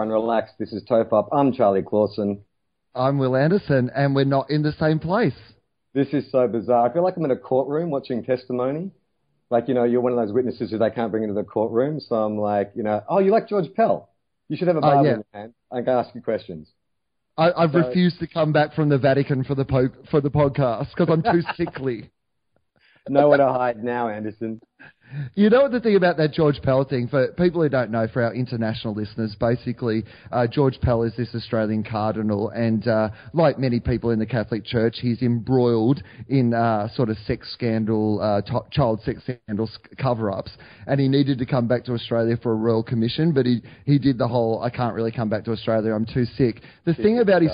Everyone relax. This is Tofop. I'm Charlie Clausen. I'm Wil Anderson, and we're not in the same place. This is so bizarre. I feel like I'm in a courtroom watching testimony. Like, you know, you're one of those witnesses who they can't bring into the courtroom. So I'm like, you know, oh, you like George Pell? You should have a oh, Bible yeah. in your hand. I can ask you questions. I, I've So- refused to come back from the Vatican for the po- for the podcast because I'm too sickly. Nowhere to hide now, Anderson. You know the thing about that George Pell thing, for people who don't know, for our international listeners, basically, uh, George Pell is this Australian cardinal, and uh, like many people in the Catholic Church, he's embroiled in uh, sort of sex scandal, uh, t- child sex scandal s- cover-ups, and he needed to come back to Australia for a royal commission, but he, he did the whole, I can't really come back to Australia, I'm too sick. The thing about his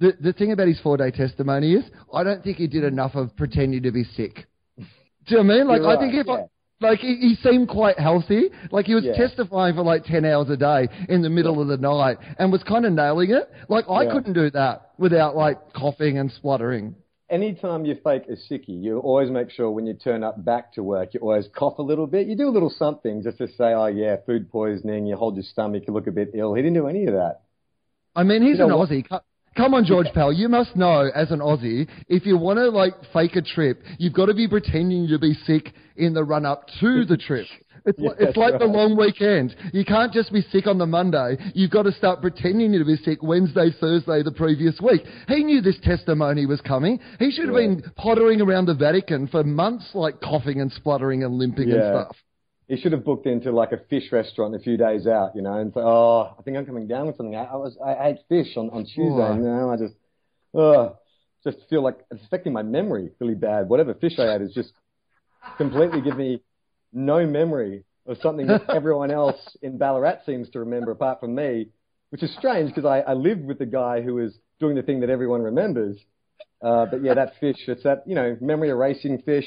the, the thing about his four day testimony is, I don't think he did enough of pretending to be sick. Do you know what I mean? Like, You're I think if yeah. I, like, he, he seemed quite healthy. Like, he was Yeah. testifying for like 10 hours a day in the middle of the night and was kind of nailing it. Like, I Yeah. couldn't do that without like coughing and spluttering. Anytime you fake a sickie, you always make sure when you turn up back to work, you always cough a little bit. You do a little something just to say, oh, yeah, food poisoning, you hold your stomach, you look a bit ill. He didn't do any of that. I mean, he's You know an? Aussie. Co- Come on, George Pell. You must know, as an Aussie, if you want to like fake a trip, you've got to be pretending to be sick in the run up to the trip. It's, Yeah, li- it's like the long weekend. You can't just be sick on the Monday. You've got to start pretending to be sick Wednesday, Thursday, the previous week. He knew this testimony was coming. He should have Yeah. been pottering around the Vatican for months, like coughing and spluttering and limping and stuff. He should have booked into like a fish restaurant a few days out, you know, and say, "Oh, I think I'm coming down with something. I, I was I ate fish on on Tuesday. Oh. No, I just, oh, just feel like it's affecting my memory really bad. Whatever fish I ate is just completely give me no memory of something that everyone else in Ballarat seems to remember apart from me, which is strange because I, I lived with the guy who was doing the thing that everyone remembers. Uh, but yeah, that fish, it's that, you know, memory erasing fish.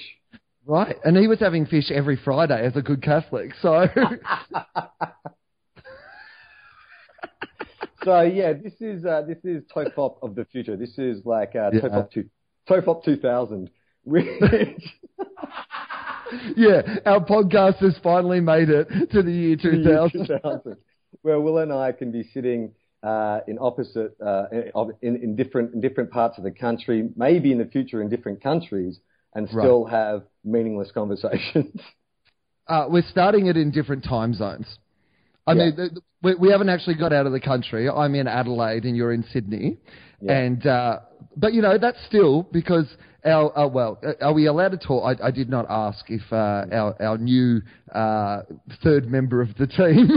Right. And he was having fish every Friday as a good Catholic. So. So yeah, this is uh, this is Tofop of the future. This is like uh, Yeah. Tofop two, Tofop two thousand. Which Yeah, our podcast has finally made it to the year 2000. 2000, where Wil and I can be sitting uh, in opposite uh, in, in different in different parts of the country, maybe in the future in different countries, and still have meaningless conversations. Uh, we're starting it in different time zones. I Yeah. mean, th- th- we, we haven't actually got out of the country. I'm in Adelaide and you're in Sydney. Yeah. And, uh, but you know, that's still because our, uh, well, are we allowed to talk? I, I did not ask if uh, our, our new uh, third member of the team,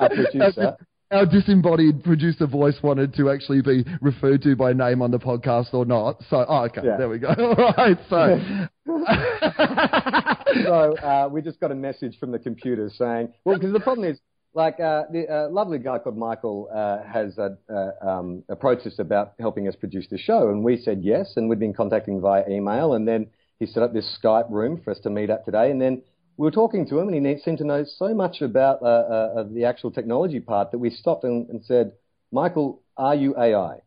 Our disembodied producer voice wanted to actually be referred to by name on the podcast or not. So, oh, okay, Yeah. there we go. All right, so. so uh, we just got a message from the computer saying, well, because the problem is, like, uh, the uh, lovely guy called Michael uh, has uh, uh, um, approached us about helping us produce the show, and we said yes, and we'd been contacting via email, and then he set up this Skype room for us to meet up today, and then we were talking to him, and he seemed to know so much about uh, uh, the actual technology part that we stopped and, and said, Michael, are you AI?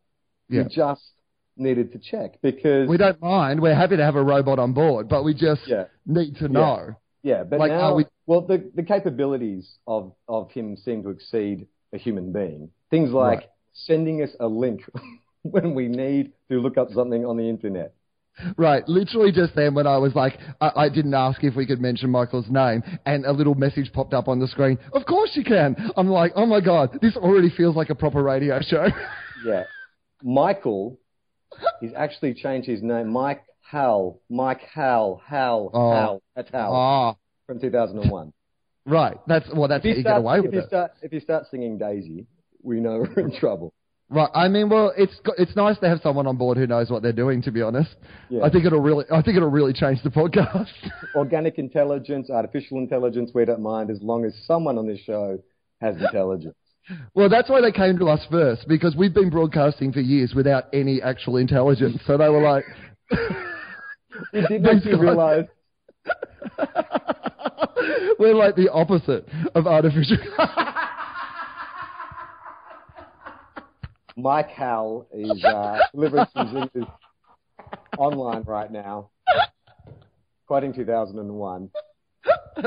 Yeah. We just needed to check because We don't mind. We're happy to have a robot on board, but we just Yeah. need to know. Yeah, but Like, now, we- well, the, the capabilities of, of him seem to exceed a human being. Things like Right. sending us a link when we need to look up something on the internet. Right. Literally just then when I was like, I, I didn't ask if we could mention Michael's name, and a little message popped up on the screen. Of course you can. I'm like, oh my god, this already feels like a proper radio show. Yeah. Michael, he's actually changed his name. Mike Hal, Mike Hal, Hal, Oh. Hal. That's Hal Ah, from 2001. right. That's well. That's If you you get away with you it. start, if you start singing Daisy, we know we're in trouble. Right. I mean, well, it's it's nice to have someone on board who knows what they're doing. To be honest, Yeah. I think it'll really, I think it'll really change the podcast. Organic intelligence, artificial intelligence, we don't mind as long as someone on this show has intelligence. well, that's why they came to us first because we've been broadcasting for years without any actual intelligence. So they were like, We did make you realize we're like the opposite of artificial. Mike Hal is uh, delivering some zingers online right now, quoting 2001.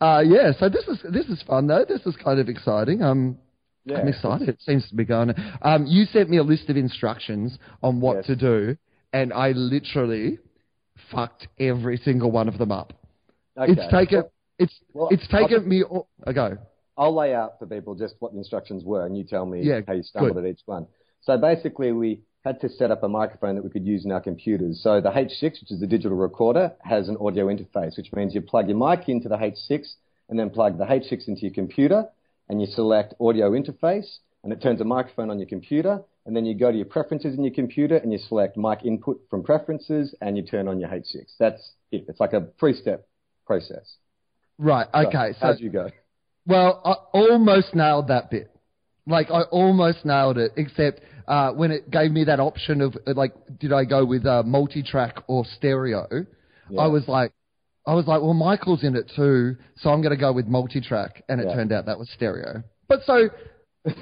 uh, yeah. So this is this is fun though. This is kind of exciting. Um, Yeah. I'm excited. It seems to be going. Um, you sent me a list of instructions on what Yes. to do, and I literally fucked every single one of them up. Okay. It's taken. It's Well, it's taken just- me. All, go. I'll lay out for people just what the instructions were, and you tell me Yeah, how you stumbled good. at each one. So basically, we had to set up a microphone that we could use in our computers. So the H6, which is the digital recorder, has an audio interface, which means you plug your mic into the H6 and then plug the H6 into your computer, and you select audio interface, and it turns a microphone on your computer, and then you go to your preferences in your computer and you select mic input from preferences, and you turn on your H6. That's it. It's like a three-step process. Right. Okay. So, how'd you go? Well, I almost nailed that bit. Like I almost nailed it, except uh, when it gave me that option of uh, like, did I go with uh, multi-track or stereo? Yeah. I was like, I was like, well, Michael's in it too, so I'm going to go with multi-track, and it Yeah. turned out that was stereo. But so,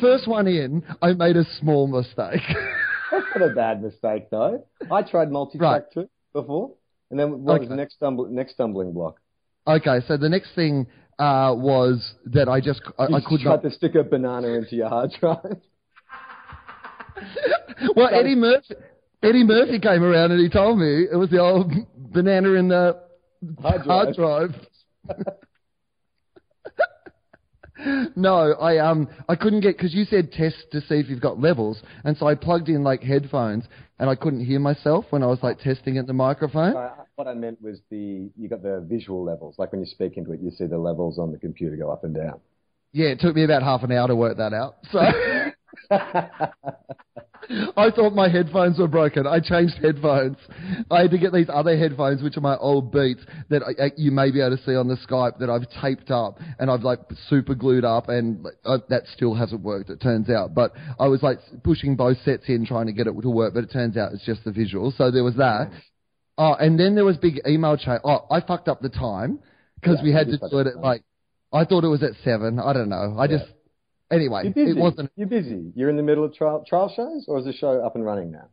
first one in, I made a small mistake. That's not a bad mistake, though. I tried multi-track too before, and then what was the next next stumbling block? okay, so the next thing uh, was that I just I, You I could tried not. to stick a banana into your hard drive. Well, Eddie Murphy, Eddie Murphy came around and he told me it was the old banana in the Hard hard drive. no, I um I couldn't get because you said test to see if you've got levels, and so I plugged in like headphones, and I couldn't hear myself when I was like testing at the microphone. Uh, what I meant was the you got the visual levels. Like when you speak into it, you see the levels on the computer go up and down. Yeah, it took me about half an hour to work that out. So I thought my headphones were broken. I changed headphones. I had to get these other headphones, which are my old Beats that I, you may be able to see on the Skype that I've taped up and I've like super glued up, and uh, that still hasn't worked. It turns out, but I was like pushing both sets in trying to get it to work, but it turns out it's just the visual. So there was that. Oh, and then there was big email chain. Oh, I fucked up the time because Yeah, we had to do it at like. I thought it was at seven. I don't know. I Yeah. just anyway. You're busy. It wasn't You're busy. You're in the middle of trial trial shows, or is the show up and running now?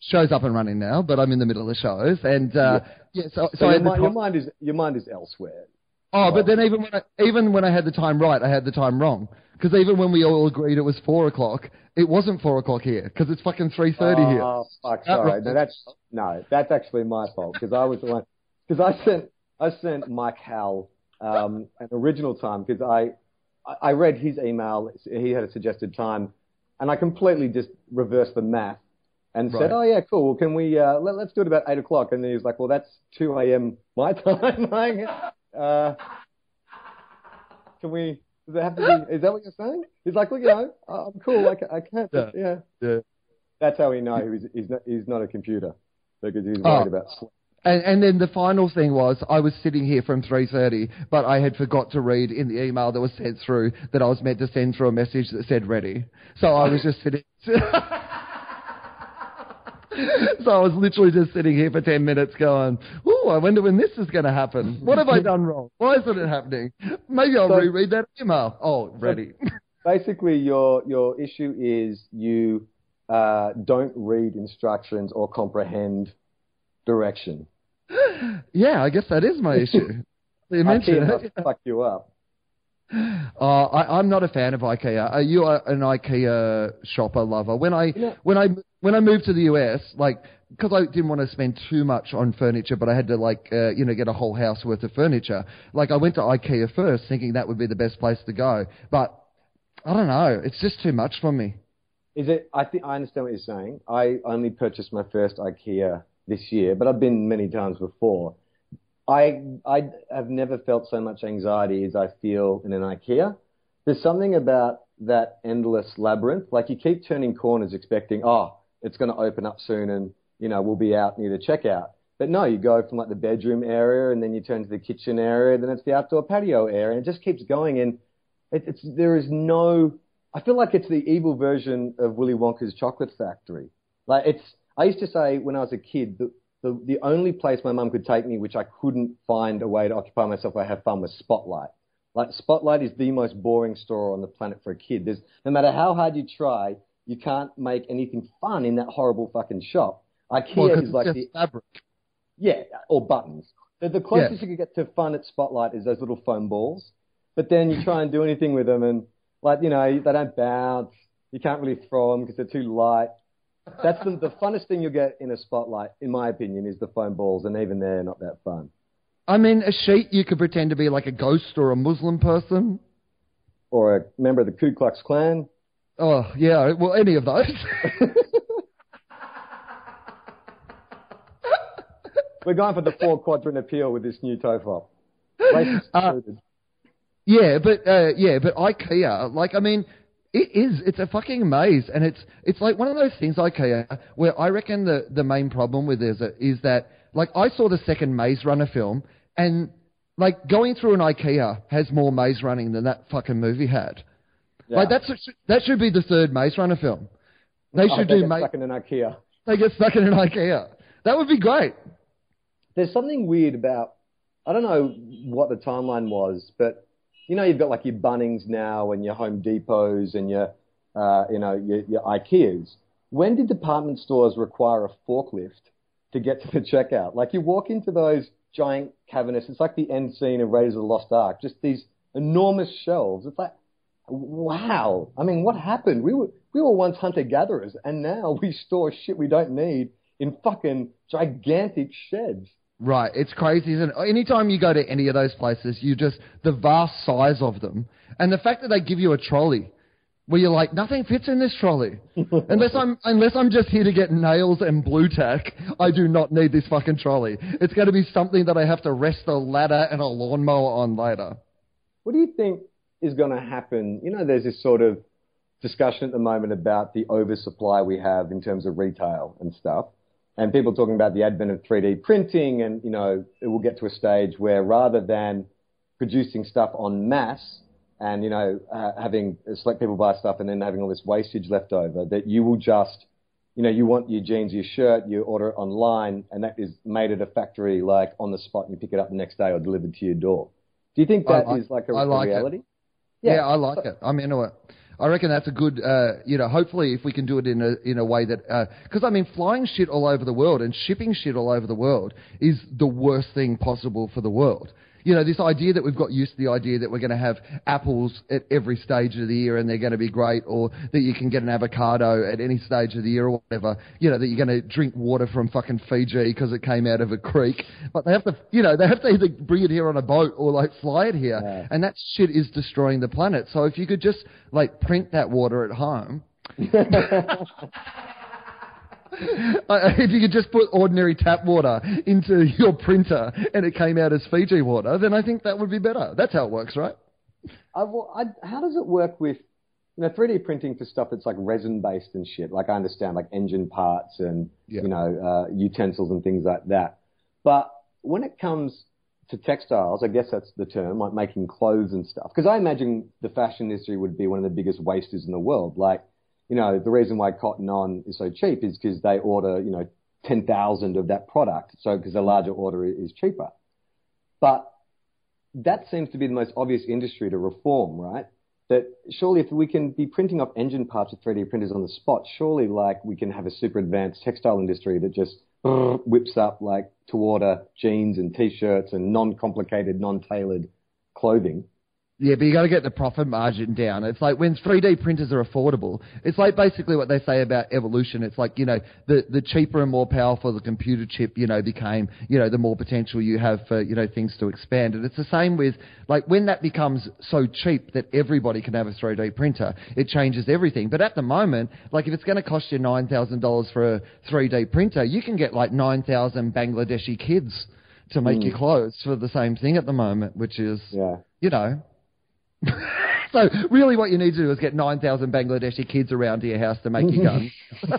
shows up and running now, but I'm in the middle of the shows, and uh, yeah. so, so, So, your, the your mind is your mind is elsewhere. Oh, but then even when I, even when I had the time right, I had the time wrong. Because even when we all agreed it was four o'clock, it wasn't four o'clock here because it's fucking three thirty here. Oh fuck! Sorry, no, that's no, that's actually my fault because I was the one because I sent I sent Mike Hal um, an original time because I I read his email. He had a suggested time, and I completely just reversed the math and Right. said, "Oh yeah, cool. Well, can we uh, let, let's do it about eight o'clock?" And then he was like, "Well, that's two a.m. my time." Like, uh, can we? Does it have to be? Is that what you're saying? He's like, "Well, you know, I'm cool. I, ca- I can't." Yeah. yeah. Yeah. That's how we know he's, he's, not, he's not a computer because he's Oh. worried about sleep. And, and then the final thing was I was sitting here from 3.30, but I had forgot to read in the email that was sent through that I was meant to send through a message that said ready. So I was just sitting... so I was literally just sitting here for 10 minutes going, ooh, I wonder when this is going to happen. What have I done wrong? Why isn't it happening? Maybe I'll So- reread that email. Oh, ready. Basically, your your issue is you uh, don't read instructions or comprehend direction. yeah, I guess that is my issue. You mentioned IKEA it. fuck you up. Uh, I, I'm not a fan of IKEA. Are you an IKEA shopper lover? When I Yeah. when I when I moved to the US, like because I didn't want to spend too much on furniture, but I had to like uh, you know get a whole house worth of furniture. Like I went to IKEA first, thinking that would be the best place to go, but I don't know. It's just too much for me. Is it? I think I understand what you're saying. I only purchased my first IKEA this year, but I've been many times before. I I have never felt so much anxiety as I feel in an IKEA. There's something about that endless labyrinth. Like you keep turning corners, expecting, oh, it's going to open up soon, and you know we'll be out near the checkout. But no, you go from like the bedroom area, and then you turn to the kitchen area, then it's the outdoor patio area, and it just keeps going. And it, it's there is no I feel like it's the evil version of Willy Wonka's chocolate factory. Like it's, I used to say when I was a kid, that the, the only place my mum could take me, which I couldn't find a way to occupy myself or have fun was Spotlight. Like Spotlight is the most boring store on the planet for a kid. There's, no matter how hard you try, you can't make anything fun in that horrible fucking shop. IKEA Well, is like it's the, just fabric. yeah, or buttons. The, the closest you can get to fun at Spotlight is those little foam balls. But then you try and do anything with them and like, you know, they don't bounce. You can't really throw them because they're too light. That's the, the funnest thing you'll get in a spotlight, in my opinion, is the foam balls, and even they're not that fun. I mean, a sheet you could pretend to be like a ghost or a Muslim person. Or a member of the Ku Klux Klan. Oh yeah, well any of those. We're going for the four quadrant appeal with this new. Racist Uh. Yeah, but uh, yeah, but IKEA, like I mean, it is. It's a fucking maze, and it's it's like one of those things IKEA uh, where I reckon the the main problem with is is that like I saw the second Maze Runner film, and like going through an IKEA has more maze running than that fucking movie had. Like Yeah. that's that should be the third Maze Runner film. They Oh, should they do get maze. stuck in an IKEA. They get stuck in an IKEA. That would be great. there's something weird about I don't know what the timeline was, but you know you've got like your Bunnings now and your Home Depots and your uh, you know your, your IKEAs. When did department stores require a forklift to get to the checkout? Like you walk into those giant cabinets, it's like the end scene of Raiders of the Lost Ark, just these enormous shelves. It's like wow. I mean, what happened? We were we were once hunter gatherers, and now we store shit we don't need in fucking gigantic sheds. Right, it's crazy, isn't it? Anytime you go to any of those places, you just the vast size of them, and the fact that they give you a trolley, where you're like, nothing fits in this trolley, unless I'm unless I'm just here to get nails and blue tack. I do not need this fucking trolley. It's going to be something that I have to rest a ladder and a lawnmower on later. What do you think is going to happen? You know, there's this sort of discussion at the moment about the oversupply we have in terms of retail and stuff. And people talking about the advent of 3D printing and, you know, it will get to a stage where rather than producing stuff en masse and, you know, uh, having select people buy stuff and then having all this wastage left over, that you will just, you know, you want your jeans, your shirt, you order it online and that is made at a factory like on the spot and you pick it up the next day or delivered to your door. Do you think I that is like- a, I a like it. reality? Yeah, I like it. I'm into it. I reckon that's a good, uh, you know, hopefully if we can do it in a, in a way that, because I mean, flying shit all over the world and shipping shit all over the world is the worst thing possible for the world. You know, this idea that we've got used to the idea that we're going to have apples at every stage of the year and they're going to be great, or that you can get an avocado at any stage of the year or whatever. You know, that you're going to drink water from fucking Fiji because it came out of a creek. But they have to, you know, they have to either bring it here on a boat or like fly it here. Yeah. And that shit is destroying the planet. So if you could just like print that water at home, if you could just put ordinary tap water into your printer and it came out as Fiji water, then I think that would be better. That's how it works, right? I, well, I, how does it work with, you know, 3D printing for stuff that's like resin based and shit? Like I understand like engine parts and, Yeah. you know, uh, utensils and things like that. But when it comes to textiles, I guess that's the term, like making clothes and stuff. Because I imagine the fashion industry would be one of the biggest wasters in the world. Like, you know, the reason why Cotton On is so cheap is because they order, you know, 10,000 of that product. So, because a larger order is cheaper. But that seems to be the most obvious industry to reform, right? That surely if we can be printing off engine parts with 3D printers on the spot, surely like we can have a super advanced textile industry that just whips up like to order jeans and t-shirts and non-complicated, non-tailored clothing. Yeah, but you got to get the profit margin down. It's like when 3D printers are affordable. It's like basically what they say about evolution. It's like you know, the the cheaper and more powerful the computer chip, you know, became, you know, the more potential you have for you know things to expand. And it's the same with like when that becomes so cheap that everybody can have a 3D printer, it changes everything. But at the moment, like if it's going to cost you nine thousand dollars for a 3D printer, you can get like nine thousand Bangladeshi kids to make hmm. your clothes for the same thing at the moment, which is, Yeah. you know. so really, what you need to do is get nine thousand Bangladeshi kids around to your house to make your guns.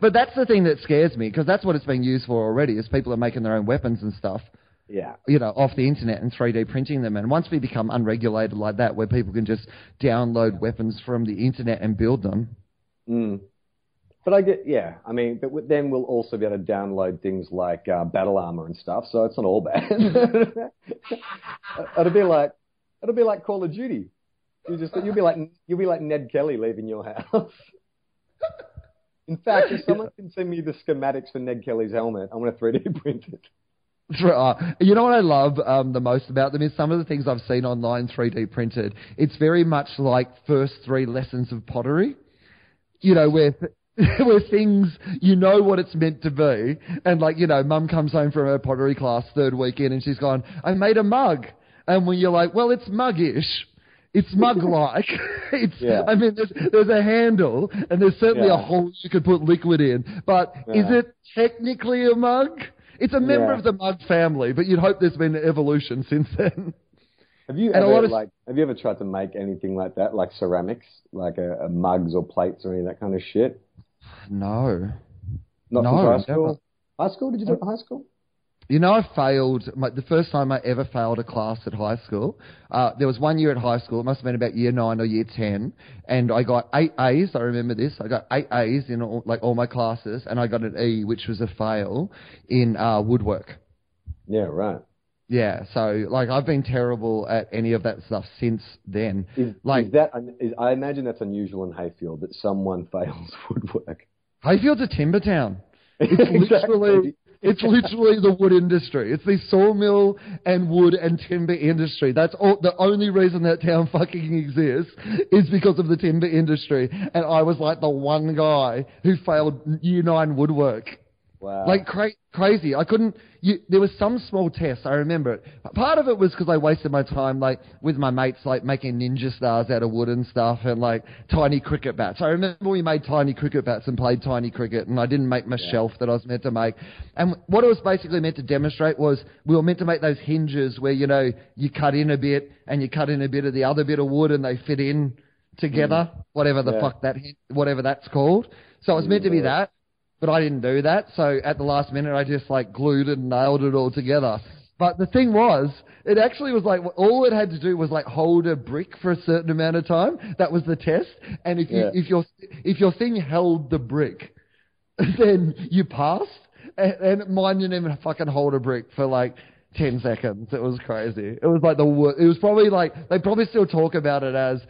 but that's the thing that scares me because that's what it's being used for already. Is people are making their own weapons and stuff, Yeah. you know, off the internet and 3D printing them. And once we become unregulated like that, where people can just download weapons from the internet and build them, Mm. But I get, yeah. I mean, but then we'll also be able to download things like uh, battle armor and stuff, so it's not all bad. it'll be like, it'll be like Call of Duty. You just, you'll be like, you'll be like Ned Kelly leaving your house. In fact, if someone can send me the schematics for Ned Kelly's helmet, I'm going to 3D print it. You know what I love um, the most about them is some of the things I've seen online 3D printed. It's very much like first three lessons of pottery. You know, where where things you know what it's meant to be, and like you know, Mum comes home from her pottery class third weekend and she's gone, "I made a mug," and when you're like, "Well, it's muggish." It's mug-like. it's, Yeah. I mean, there's, there's a handle, and there's certainly a hole you could put liquid in. But is it technically a mug? It's a member Yeah. of the mug family, but you'd hope there's been an evolution since then. Have you And a ever like have you ever tried to make anything like that, like ceramics, like a, a mugs or plates or any of that kind of shit? No. Not No, high never. school. High school? Did you do it in high school? You know, I failed. My, the first time I ever failed a class at high school, uh, there was one year at high school. It must have been about year nine or year ten, and I got eight A's. I remember this. I got eight A's in all, like all my classes, and I got an E, which was a fail in uh, woodwork. Yeah, right. Yeah, so like I've been terrible at any of that stuff since then. Is, Like- is that? I imagine that's unusual in Heyfield that someone fails woodwork. Heyfield's a timber town. It's Exactly. literally it's literally the wood industry. It's the sawmill and wood and timber industry. That's all, the only reason that town fucking exists is because of the timber industry. And I was like the one guy who failed year nine woodwork. Wow. Like cra- crazy. I couldn't. You, there was some small tests. I remember it. Part of it was because I wasted my time like with my mates, like making ninja stars out of wood and stuff, and like tiny cricket bats. I remember we made tiny cricket bats and played tiny cricket, and I didn't make my shelf that I was meant to make. And what it was basically meant to demonstrate was we were meant to make those hinges where you know you cut in a bit and you cut in a bit of the other bit of wood, and they fit in together, hmm. whatever the Yeah. fuck that whatever that's called. So it was meant to be that but I didn't do that. So at the last minute, I just like glued and nailed it all together. But the thing was, it actually was like all it had to do was like hold a brick for a certain amount of time. That was the test. And if you Yeah. if your if your thing held the brick, then you passed. And, and mine didn't even fucking hold a brick for like. 10 seconds. It was crazy. It was like the worst. It was probably like, they probably still talk about it as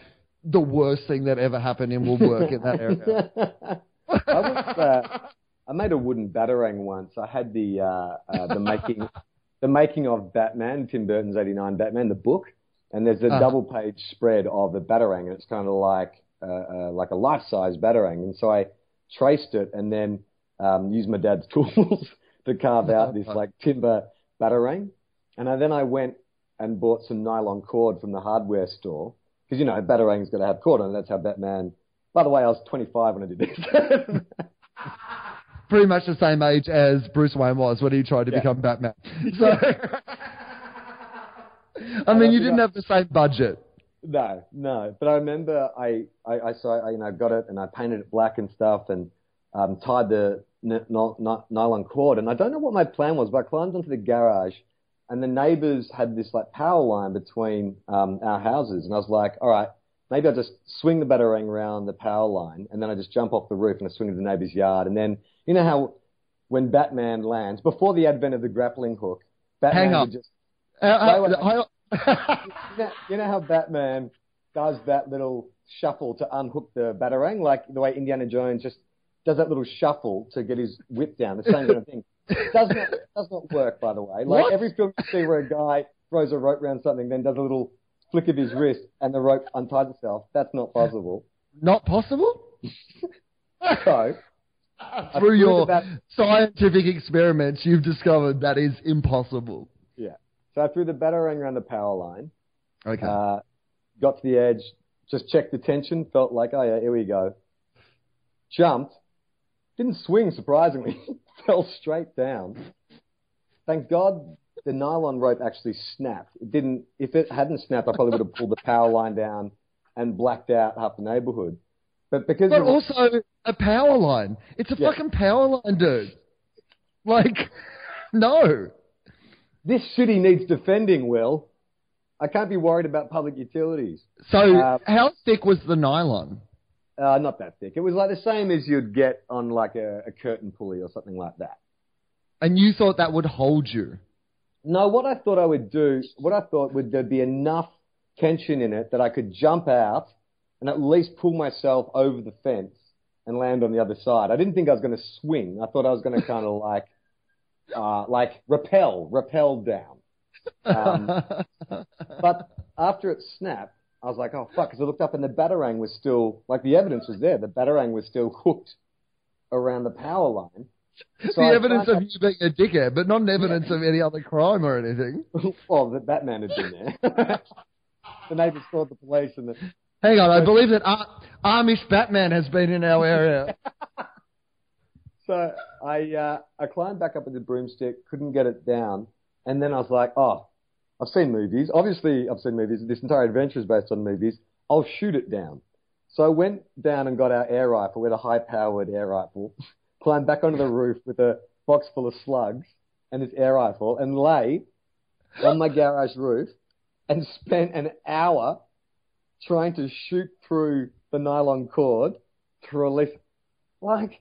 the worst thing that ever happened in woodwork in that area. I was, uh, I made a wooden batarang once. I had the uh, uh, the making the making of Batman, Tim Burton's '89 Batman, the book, and there's a Uh-huh. double page spread of the batarang, and it's kind of like uh, uh, like a life size batarang. And so I traced it and then um, used my dad's tools to carve out this like timber batarang. And I, then I went and bought some nylon cord from the hardware store because you know a batarang's got to have cord on it. That's how Batman. By the way, I was 25 when I did this. pretty much the same age as Bruce Wayne was when he tried to Yeah. become Batman. So, I mean, you didn't have the same budget. No, no. But I remember I, I, I saw, I, you know, got it and I painted it black and stuff and um, tied the n- n- n- nylon cord. And I don't know what my plan was, but I climbed onto the garage and the neighbors had this like power line between um, our houses. And I was like, all right, maybe I'll just swing the batarang around the power line and then I just jump off the roof and I swing to the neighbor's yard. And then, you know how when Batman lands, before the advent of the grappling hook, Batman Hang on. just Uh, uh, Wait, wait. I- you know, you know how Batman does that little shuffle to unhook the batarang, like the way Indiana Jones just does that little shuffle to get his whip down. The same kind of thing. Does not does not work, by the way. Like What? every film you see where a guy throws a rope around something, then does a little flick of his wrist, and the rope unties itself. That's not possible. Not possible? So Through your the scientific experiments, you've discovered that is impossible. yeah, so I threw the batarang around the power line. Okay. Uh, got to the edge, just checked the tension, felt like, oh yeah, here we go. Jumped, didn't swing surprisingly, fell straight down. Thank God the nylon rope actually snapped. It didn't. If it hadn't snapped, I probably would have pulled the power line down and blacked out half the neighbourhood. But because but also a power line. It's a Yeah. fucking power line, dude. Like, no. this city needs defending, Wil. I can't be worried about public utilities. So, Uh, how thick was the nylon? Uh, not that thick. It was like the same as you'd get on like a, a curtain pulley or something like that. And you thought that would hold you? No, what I thought I would do, what I thought would there be enough tension in it that I could jump out and at least pull myself over the fence and land on the other side. I didn't think I was going to swing. I thought I was going to kind of like, uh, like rappel, rappel down. Um, but after it snapped, I was like, oh fuck, because I looked up and the batarang was still, like the evidence was there. The batarang was still hooked around the power line. So the I evidence of you being a dickhead, but not evidence of any other crime or anything. well, the Batman had been there. the neighbours called the police and the, Hang on, I believe that Ar- Amish Batman has been in our area. so I uh, I climbed back up with the broomstick, couldn't get it down, and then I was like, oh, I've seen movies. Obviously, I've seen movies. This entire adventure is based on movies. I'll shoot it down. So I went down and got our air rifle, with a high-powered air rifle, climbed back onto the roof with a box full of slugs and this air rifle, and lay on my garage roof and spent an hour trying to shoot through the nylon cord to release. Like,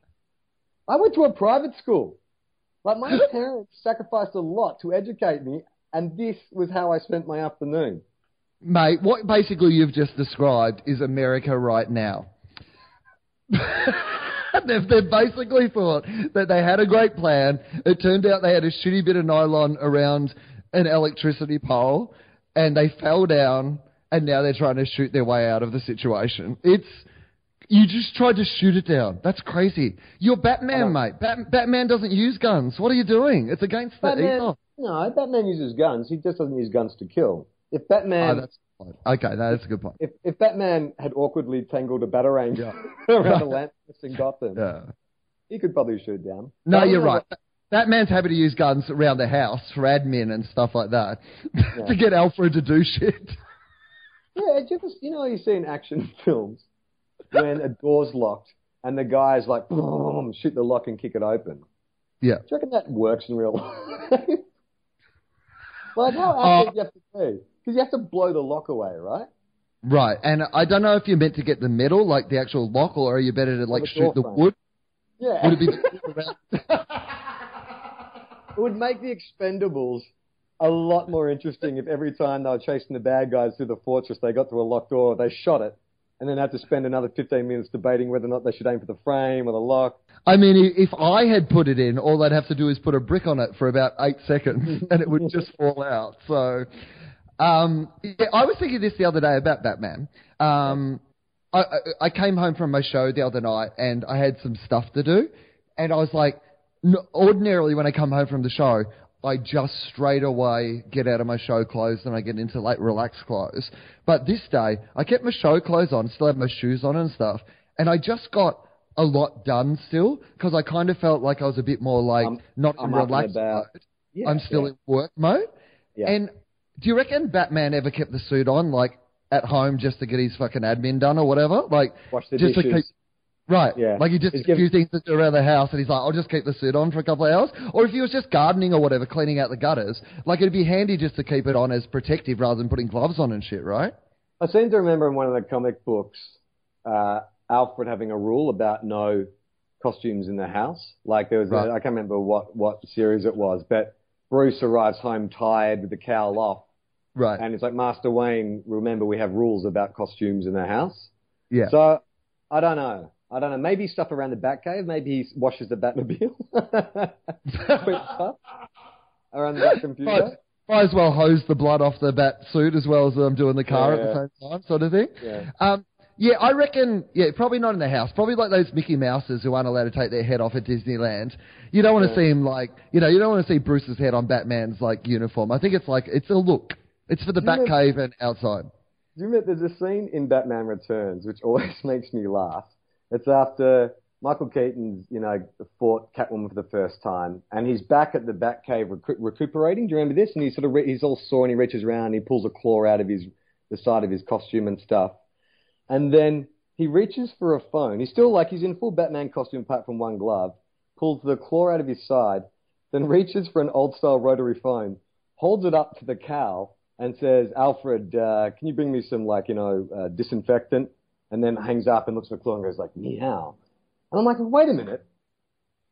I went to a private school. Like, my parents sacrificed a lot to educate me, and this was how I spent my afternoon. Mate, what basically you've just described is America right now. they've, they've basically thought that they had a great plan. It turned out they had a shitty bit of nylon around an electricity pole, and they fell down, and now they're trying to shoot their way out of the situation. It's you just tried to shoot it down. That's crazy. You're Batman, uh-huh. mate. Bat- Batman doesn't use guns. What are you doing? It's against the Batman, ethos. no, Batman uses guns. He just doesn't use guns to kill. If Batman, Oh, that's okay. No, that's a good point. if, if Batman had awkwardly tangled a batarang Yeah. around the lamppost in Gotham, Yeah. he could probably shoot it down. No, I you're right. Batman's happy to use guns around the house for admin and stuff like that to get Alfred to do shit. Yeah, do you, know you see in action films when a door's locked and the guy's like, boom, shoot the lock and kick it open. Yeah. Do you reckon that works in real life? like, how Uh, do you have to be? Because you have to blow the lock away, right? Right, and I don't know if you're meant to get the metal, like the actual lock, or are you better to like the shoot the frame. wood? Yeah. Would it be It would make the Expendables a lot more interesting if every time they were chasing the bad guys through the fortress, they got through a locked door, they shot it, and then had to spend another 15 minutes debating whether or not they should aim for the frame or the lock. I mean, if I had put it in, all I'd have to do is put a brick on it for about eight seconds, and it would just fall out. So, um, yeah, I was thinking this the other day about Batman. Um, I, I, I came home from my show the other night, and I had some stuff to do, and I was like, ordinarily when I come home from the show, I just straight away get out of my show clothes and I get into like relaxed clothes. But this day, I kept my show clothes on, still had my shoes on and stuff, and I just got a lot done still because I kind of felt like I was a bit more like I'm- not I'm in relaxed about. mode. Yeah, I'm still yeah. in work mode. Yeah. And do you reckon Batman ever kept the suit on like at home just to get his fucking admin done or whatever? Like just to keep Right. Yeah. Like he just a few things to do around the house and he's like, I'll just keep the suit on for a couple of hours. Or if he was just gardening or whatever, cleaning out the gutters, like it'd be handy just to keep it on as protective rather than putting gloves on and shit, right? I seem to remember in one of the comic books, uh, Alfred having a rule about no costumes in the house. Like there was, Right. a, I can't remember what, what series it was, but Bruce arrives home tired with the cowl off. Right. And it's like, Master Wayne, remember we have rules about costumes in the house. yeah. So I don't know. I don't know. Maybe stuff around the Batcave. Maybe he washes the Batmobile. Around the Bat computer. Might as well hose the blood off the bat suit as well as I'm doing the car at the Yeah. same time, sort of thing. Yeah. Um, yeah, I reckon. Yeah, probably not in the house. Probably like those Mickey Mouses who aren't allowed to take their head off at Disneyland. You don't want to Yeah. see him like, you know, you don't want to see Bruce's head on Batman's like uniform. I think it's like it's a look. It's for the Batcave and outside. Do you remember there's a scene in Batman Returns which always makes me laugh. It's after Michael Keaton's, you know, fought Catwoman for the first time, and he's back at the Batcave recu- recuperating. Do you remember this? And he's sort of re- he's all sore and he reaches around, and he pulls a claw out of his the side of his costume and stuff, and then he reaches for a phone. He's still like he's in full Batman costume apart from one glove. Pulls the claw out of his side, then reaches for an old style rotary phone, holds it up to the cow, and says, Alfred, uh, can you bring me some, like, you know, uh, disinfectant? And then hangs up and looks the claw and goes, like, meow. And I'm like, wait a minute.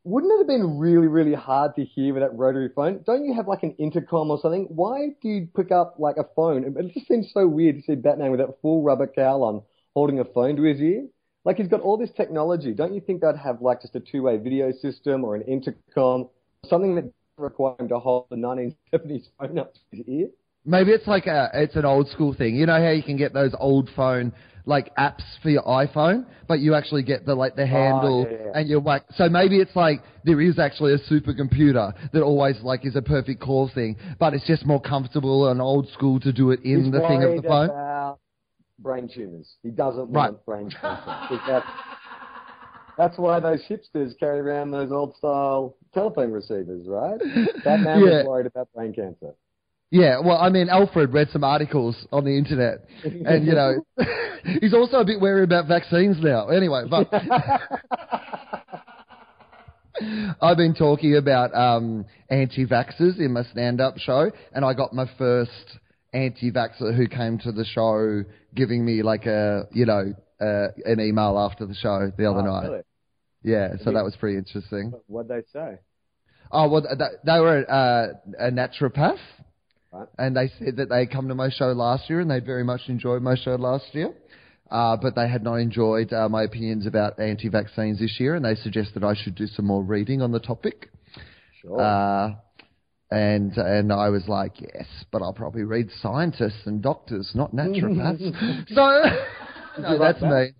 Wouldn't it have been really, really hard to hear with that rotary phone? Don't you have, like, an intercom or something? Why do you pick up, like, a phone? It just seems so weird to see Batman with that full rubber cowl on, holding a phone to his ear. Like, he's got all this technology. Don't you think they'd have, like, just a two-way video system or an intercom? Something that require him to hold the 1970s phone up to his ear? Maybe it's like a, it's an old school thing. You know how you can get those old phone like apps for your iPhone, but you actually get the like the ah, handle yeah, yeah. and you're like So maybe it's like there is actually a supercomputer that always like is a perfect call thing, but it's just more comfortable and old school to do it in He's the thing of the phone. brain tumors. He doesn't Right. want brain cancer. 'Cause that's, that's why those hipsters carry around those old style telephone receivers, right? Batman Yeah. was worried about brain cancer. Yeah, well, I mean, Alfred read some articles on the internet, and you know, he's also a bit wary about vaccines now. Anyway, but I've been talking about um, anti-vaxxers in my stand-up show, and I got my first anti-vaxxer who came to the show, giving me like a, you know, uh, an email after the show the other Oh, night. really? Yeah, so that was pretty interesting. What'd they say? Oh well, they were uh, a naturopath, Right. and they said that they come to my show last year and they very much enjoyed my show last year, uh, but they had not enjoyed uh, my opinions about anti-vaccines this year, and they suggested I should do some more reading on the topic. Sure. Uh, and and I was like, yes, but I'll probably read scientists and doctors, not naturopaths. so no, that's that? me.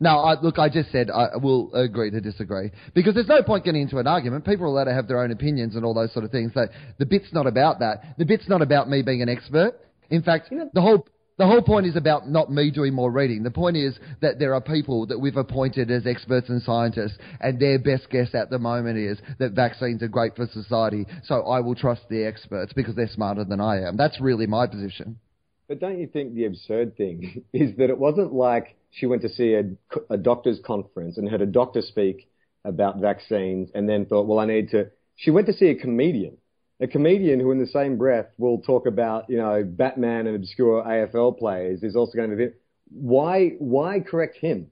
No, I, look, I just said I will agree to disagree because there's no point getting into an argument. People are allowed to have their own opinions and all those sort of things. So the bit's not about that. The bit's not about me being an expert. In fact, the whole the whole point is about not me doing more reading. The point is that there are people that we've appointed as experts and scientists, and their best guess at the moment is that vaccines are great for society. So I will trust the experts because they're smarter than I am. That's really my position. But don't you think the absurd thing is that it wasn't like she went to see a, a doctor's conference and heard a doctor speak about vaccines and then thought, well, I need to. She went to see a comedian, a comedian who, in the same breath, will talk about, you know, Batman and obscure AFL players is also going to be. Why? Why correct him?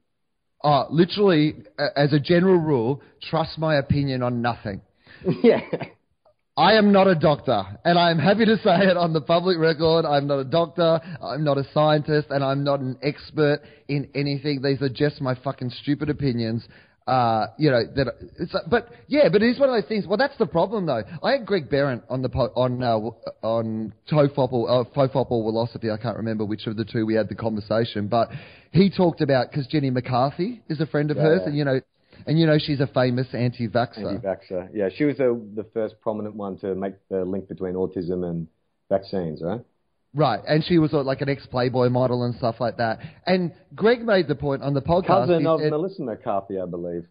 Oh, literally, as a general rule, trust my opinion on nothing. yeah. I am not a doctor, and I am happy to say it on the public record. I'm not a doctor, I'm not a scientist, and I'm not an expert in anything. These are just my fucking stupid opinions. Uh, you know that. It's, but yeah, but it is one of those things. Well, that's the problem, though. I had Greg Behrendt on the po- on uh, on Tofop or uh, Fofop or Wilosophy. I can't remember which of the two we had the conversation, but he talked about because Jenny McCarthy is a friend of Yeah, hers, yeah. and you know, and you know she's a famous anti-vaxxer. Anti-vaxxer. Yeah, she was the the first prominent one to make the link between autism and vaccines, right? Right, and she was uh, like an ex-Playboy model and stuff like that. And Greg made the point on the podcast. Cousin he of Melissa McCarthy, I believe.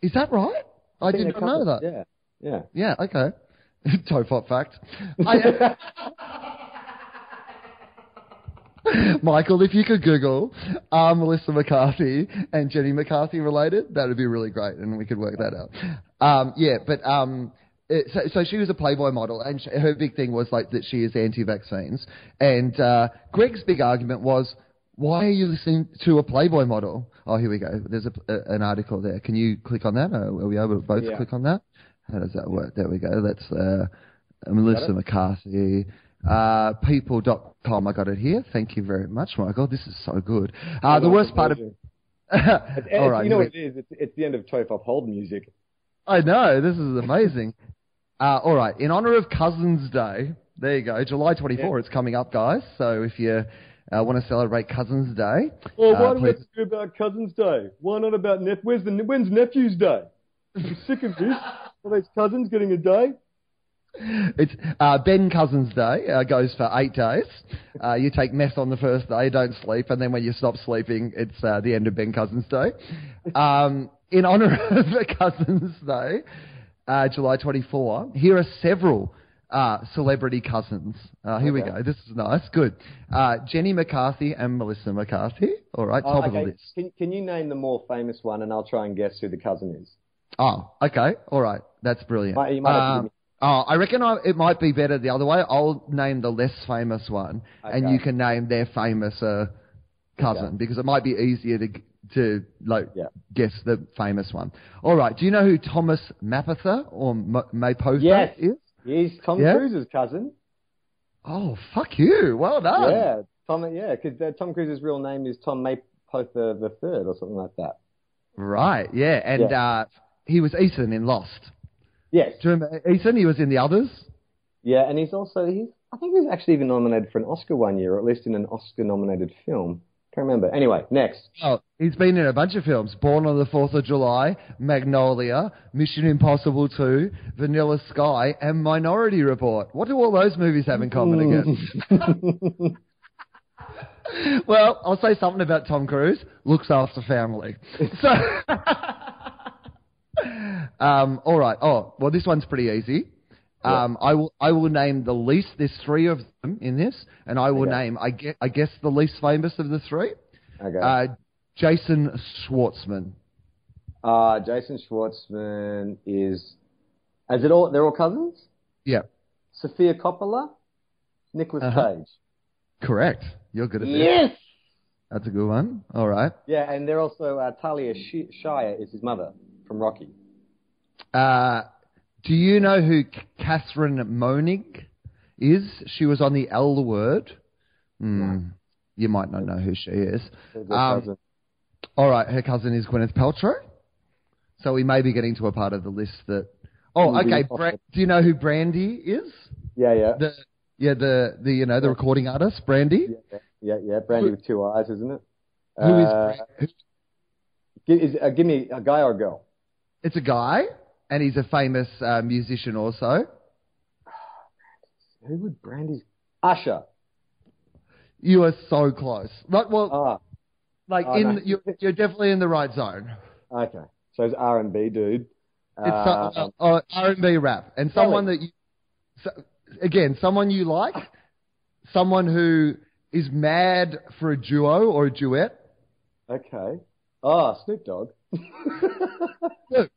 is that right? I, think did not know that. Yeah. Yeah. Yeah, okay. Tofop fact. I, Michael, if you could Google are Melissa McCarthy and Jenny McCarthy related, that would be really great, and we could work that out. Um, yeah, but um, it, so, so she was a Playboy model, and sh her big thing was like that she is anti-vaccines. And uh, Greg's big argument was, why are you listening to a Playboy model? Oh, here we go. There's a, a, an article there. Can you click on that? Are, are we able to both Yeah. click on that? How does that work? There we go. That's uh, Melissa? McCarthy. Uh, people.com. I got it here. Thank you very much, Michael. This is so good. Uh, the worst part of. It's- All right. you know what it is? It's, it's the end of Tofop Hold music. I know. This is amazing. uh, all right. In honor of Cousins Day, There you go. July 24. It's coming up, guys. So if you uh, want to celebrate Cousins Day, Well, uh, why do we have to do about Cousins Day? Why not about Nep? Where's the when's Nephew's Day? I'm sick of this. All these cousins getting a day. It's uh, Ben Cousins Day uh, goes for eight days. Uh, you take meth on the first day, don't sleep, and then when you stop sleeping, it's uh, the end of Ben Cousins Day. Um, in honour of Cousins Day, uh, July 24, here are several uh, celebrity cousins. Uh, here we go. This is nice. Good. Uh, Jenny McCarthy and Melissa McCarthy. All right, top Oh, of the list. Can, can you name the more famous one, and I'll try and guess who the cousin is? Oh, okay. All right. That's brilliant. Might- you might to give Um, oh, I reckon I, it might be better the other way. I'll name the less famous one, and you can name their famous uh, cousin Okay. because it might be easier to to like Yeah. guess the famous one. All right. Do you know who Thomas Mapother or M- Yes. is? He's Tom Yeah? Cruise's cousin. Oh, fuck you. Well done. Yeah, Tom. Yeah, because uh, Tom Cruise's real name is Tom Mapother the Third or something like that. Right. Yeah. And Uh, he was Ethan in Lost. Yes. Do you remember Ethan? He was in the others. Yeah, and he's also he's. I think he was actually even nominated for an Oscar one year, or at least in an Oscar-nominated film. Can't remember. Anyway, next. Oh, he's been in a bunch of films. Born on the 4th of July, Magnolia, Mission Impossible 2, Vanilla Sky, and Minority Report. What do all those movies have in common again? well, I'll say something about Tom Cruise. Looks after family. So, um, all right. Oh, well, this one's pretty easy. Um, I will. I will name the least. There's three of them in this, and I will Okay. name. I guess, I guess the least famous of the three. Okay. Uh, Jason Schwartzman. Uh, Jason Schwartzman is. Is it all? They're all cousins. Yeah, Sofia Coppola, Nicholas Uh-huh. Cage. correct. You're good at this. Yes. That's a good one. All right. Yeah, and they're also uh, Talia Sh- Shire is his mother from Rocky. Uh, do you know who Catherine Moennig is? She was on the L Word. Hmm. You might not know who she is. Um. All right, her cousin is Gwyneth Paltrow. So we may be getting to a part of the list that. Oh, okay. Bra- do you know who Brandy is? Yeah, yeah. The yeah, the the you know the recording artist Brandy. yeah, yeah, yeah. Brandy with two eyes, isn't it? Who is? Uh, who- Give, is, uh, give me a guy or a girl. It's a guy, and he's a famous uh, musician also. Who would Brandy's Usher? You are so close. Like, well, Ah, like oh, in no. you're, you're definitely in the right zone. okay. So it's R and B dude. It's Uh, uh, uh, R&B rap, and someone that you, so, again, someone you like, someone who is mad for a duo or a duet. okay. Oh, Snoop Dogg.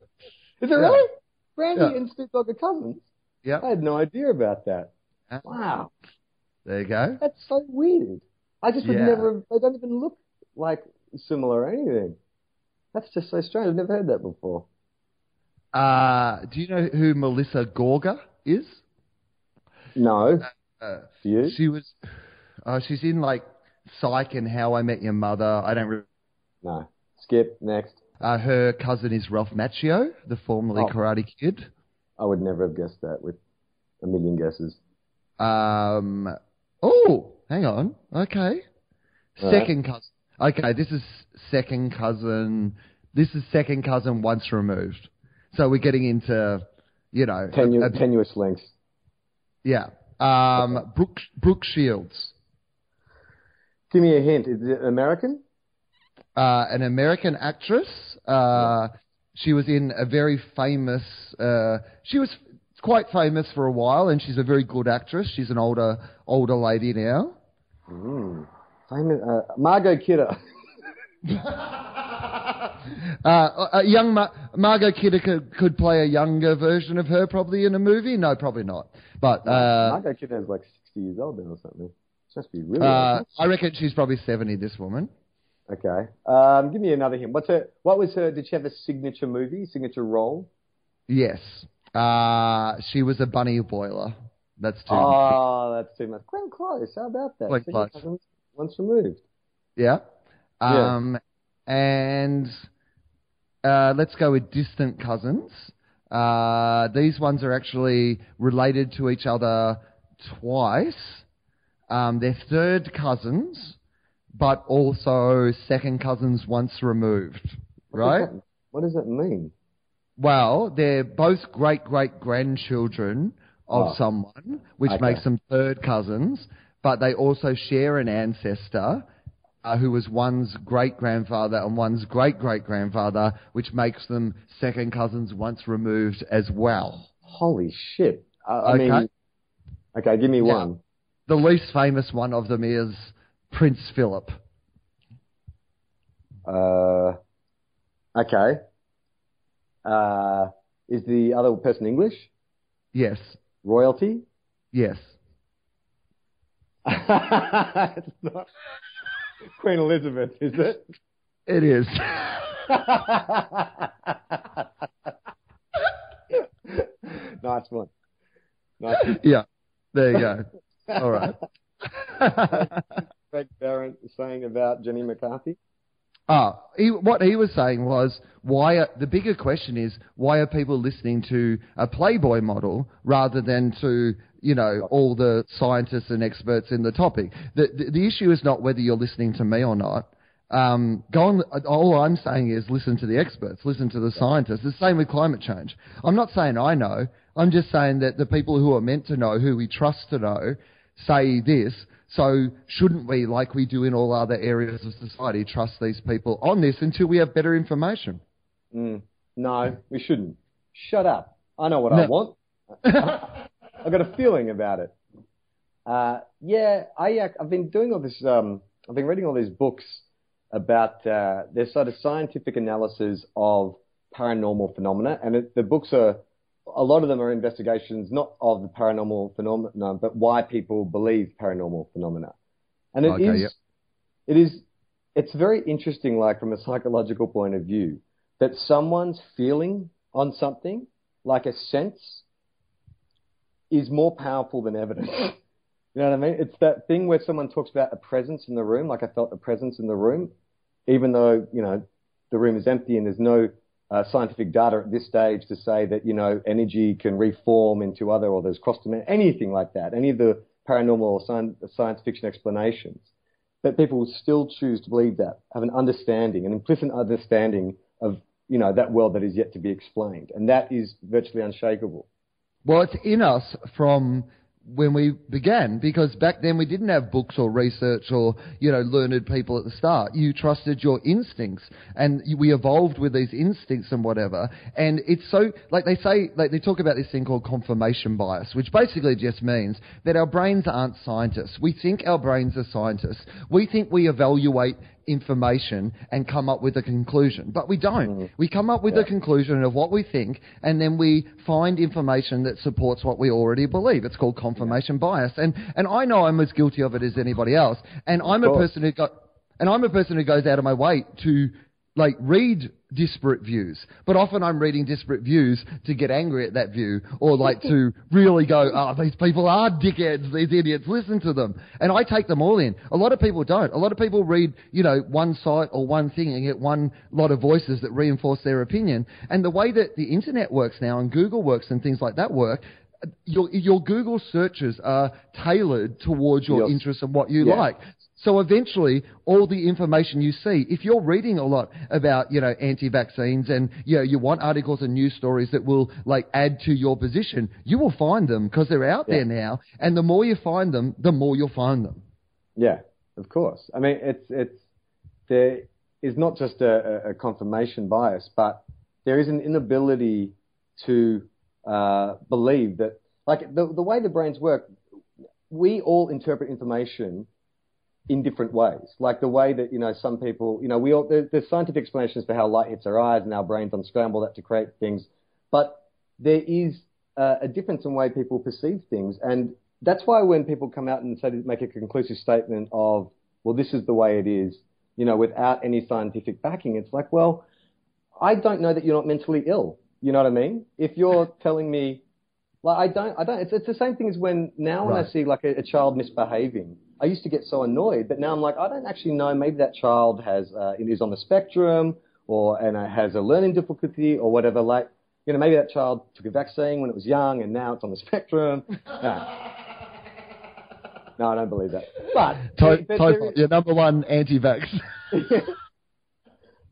is Look, it really? Brandy Yeah. and Snoop Dogg are cousins. yeah, I had no idea about that. Yeah. Wow, there you go. that's so weird. I just would Yeah. never. They don't even look like similar or anything. That's just so strange. I've never heard that before. Uh, do you know who Melissa Gorga is? No. Uh, Do you? she was, uh, she's in like Psych and How I Met Your Mother. I don't. Re- No. Skip. Next. Uh, her cousin is Ralph Macchio, the formerly Oh. Karate Kid. I would never have guessed that with a million guesses. Um. Oh, hang on. Okay. All Second cousin. Okay, this is second cousin. This is second cousin once removed. So we're getting into, you know, Tenu- a- tenuous links. yeah. Um, Brooke Brooke Shields, Give me a hint. Is it American? Uh, an American actress. Uh, she was in a very famous. Uh, she was quite famous for a while, and she's a very good actress. She's an older older lady now. Mm. Famous, uh, Margot Kidder. Uh, a young Mar- Margot Kidder could, could play a younger version of her probably in a movie. No, probably not. But uh, Margot Kidder is like 60 years old now or something. She must be really uh. I reckon she's probably seventy. This woman. Okay. Um, give me another hint. What's her? What was her? Did she have a signature movie, signature role? Yes. Uh, she was a bunny boiler. That's too. Oh, that's too much. Glenn Close. How about that? Glenn Close. cousins, Once removed. Yeah. Yeah. Um, and uh, let's go with distant cousins. Uh, these ones are actually related to each other twice. Um, they're third cousins, but also second cousins once removed. What Right? Does that, what does that mean? Well, they're both great great grandchildren of Oh. someone, which Okay. makes them third cousins, but they also share an ancestor uh, who was one's great grandfather and one's great great grandfather, which makes them second cousins once removed as well. Holy shit! I, I Okay. mean, okay, give me Yeah. one. The least famous one of them is Prince Philip. Uh, okay. Uh, is the other person English? Yes, Royalty? yes. it's not Queen Elizabeth, is it? It is. nice one. Nice one. yeah, there you go. All right. Greg Behrendt saying about Jenny McCarthy. Ah, he, what he was saying was why are, the bigger question is why are people listening to a Playboy model rather than to you know all the scientists and experts in the topic? The the, the issue is not whether you're listening to me or not. Um, go on, all I'm saying is listen to the experts, listen to the scientists. The same with climate change. I'm not saying I know. I'm just saying that the people who are meant to know, who we trust to know, say this. So shouldn't we, like we do in all other areas of society, trust these people on this until we have better information? Mm, no, we shouldn't. Shut up. I know what I want. I've got a feeling about it. Uh, yeah, I, I've been doing all this. Um, I've been reading all these books about uh, there's sort of scientific analysis of paranormal phenomena, and it, the books are a lot of them are investigations not of the paranormal phenomena, but why people believe paranormal phenomena. And it is, Okay, yep. it is, it's very interesting, like from a psychological point of view, that someone's feeling on something, like a sense, is more powerful than evidence. You know what I mean? It's that thing where someone talks about a presence in the room, like I felt a presence in the room, even though, you know, the room is empty and there's no uh, scientific data at this stage to say that, you know, energy can reform into other, or there's cross dimension, anything like that, any of the paranormal or science, science fiction explanations. But people still choose to believe that, have an understanding, an implicit understanding of, you know, that world that is yet to be explained. And that is virtually unshakable. Well, it's in us from when we began because back then we didn't have books or research or you know learned people at the start. You trusted your instincts and we evolved with these instincts and whatever. And it's so like they say like they talk about this thing called confirmation bias which basically just means that our brains aren't scientists. We think our brains are scientists. We think we evaluate information and come up with a conclusion. But we don't. Mm-hmm. We come up with a conclusion of what we think and then we find information that supports what we already believe. It's called confirmation bias. And and I know I'm as guilty of it as anybody else. And I'm a person who got and I'm a person who goes out of my way to like read disparate views, but often I'm reading disparate views to get angry at that view, or like to really go, "Oh, these people are dickheads, these idiots. Listen to them," and I take them all in. A lot of people don't. A lot of people read, you know, one site or one thing and get one lot of voices that reinforce their opinion. And the way that the internet works now and Google works and things like that work, your your Google searches are tailored towards your Yes. interests and what you Yeah. like. So eventually, all the information you see, if you're reading a lot about, you know, anti-vaccines and, you know, you want articles and news stories that will, like, add to your position, you will find them because they're out there now. And the more you find them, the more you'll find them. Yeah, of course. I mean, it's it's there is not just a, a- a confirmation bias, but there is an inability to uh, believe that, like the the way the brains work, we all interpret information in different ways. Like the way that you know some people, you know, we all there, there's scientific explanations for how light hits our eyes and our brains unscramble that to create things, but there is uh, a difference in way people perceive things, and that's why when people come out and say make a conclusive statement of, well, this is the way it is, you know, without any scientific backing, it's like, well, I don't know that you're not mentally ill. You know what I mean? If you're telling me, like, I don't, I don't. It's, it's the same thing as when now when I see like a, a child misbehaving, I used to get so annoyed, but now I'm like, I don't actually know. Maybe that child has uh, is on the spectrum, or and uh, has a learning difficulty, or whatever. Like, you know, maybe that child took a vaccine when it was young, and now it's on the spectrum. No. No, I don't believe that. But, To- but is- your number one anti-vax.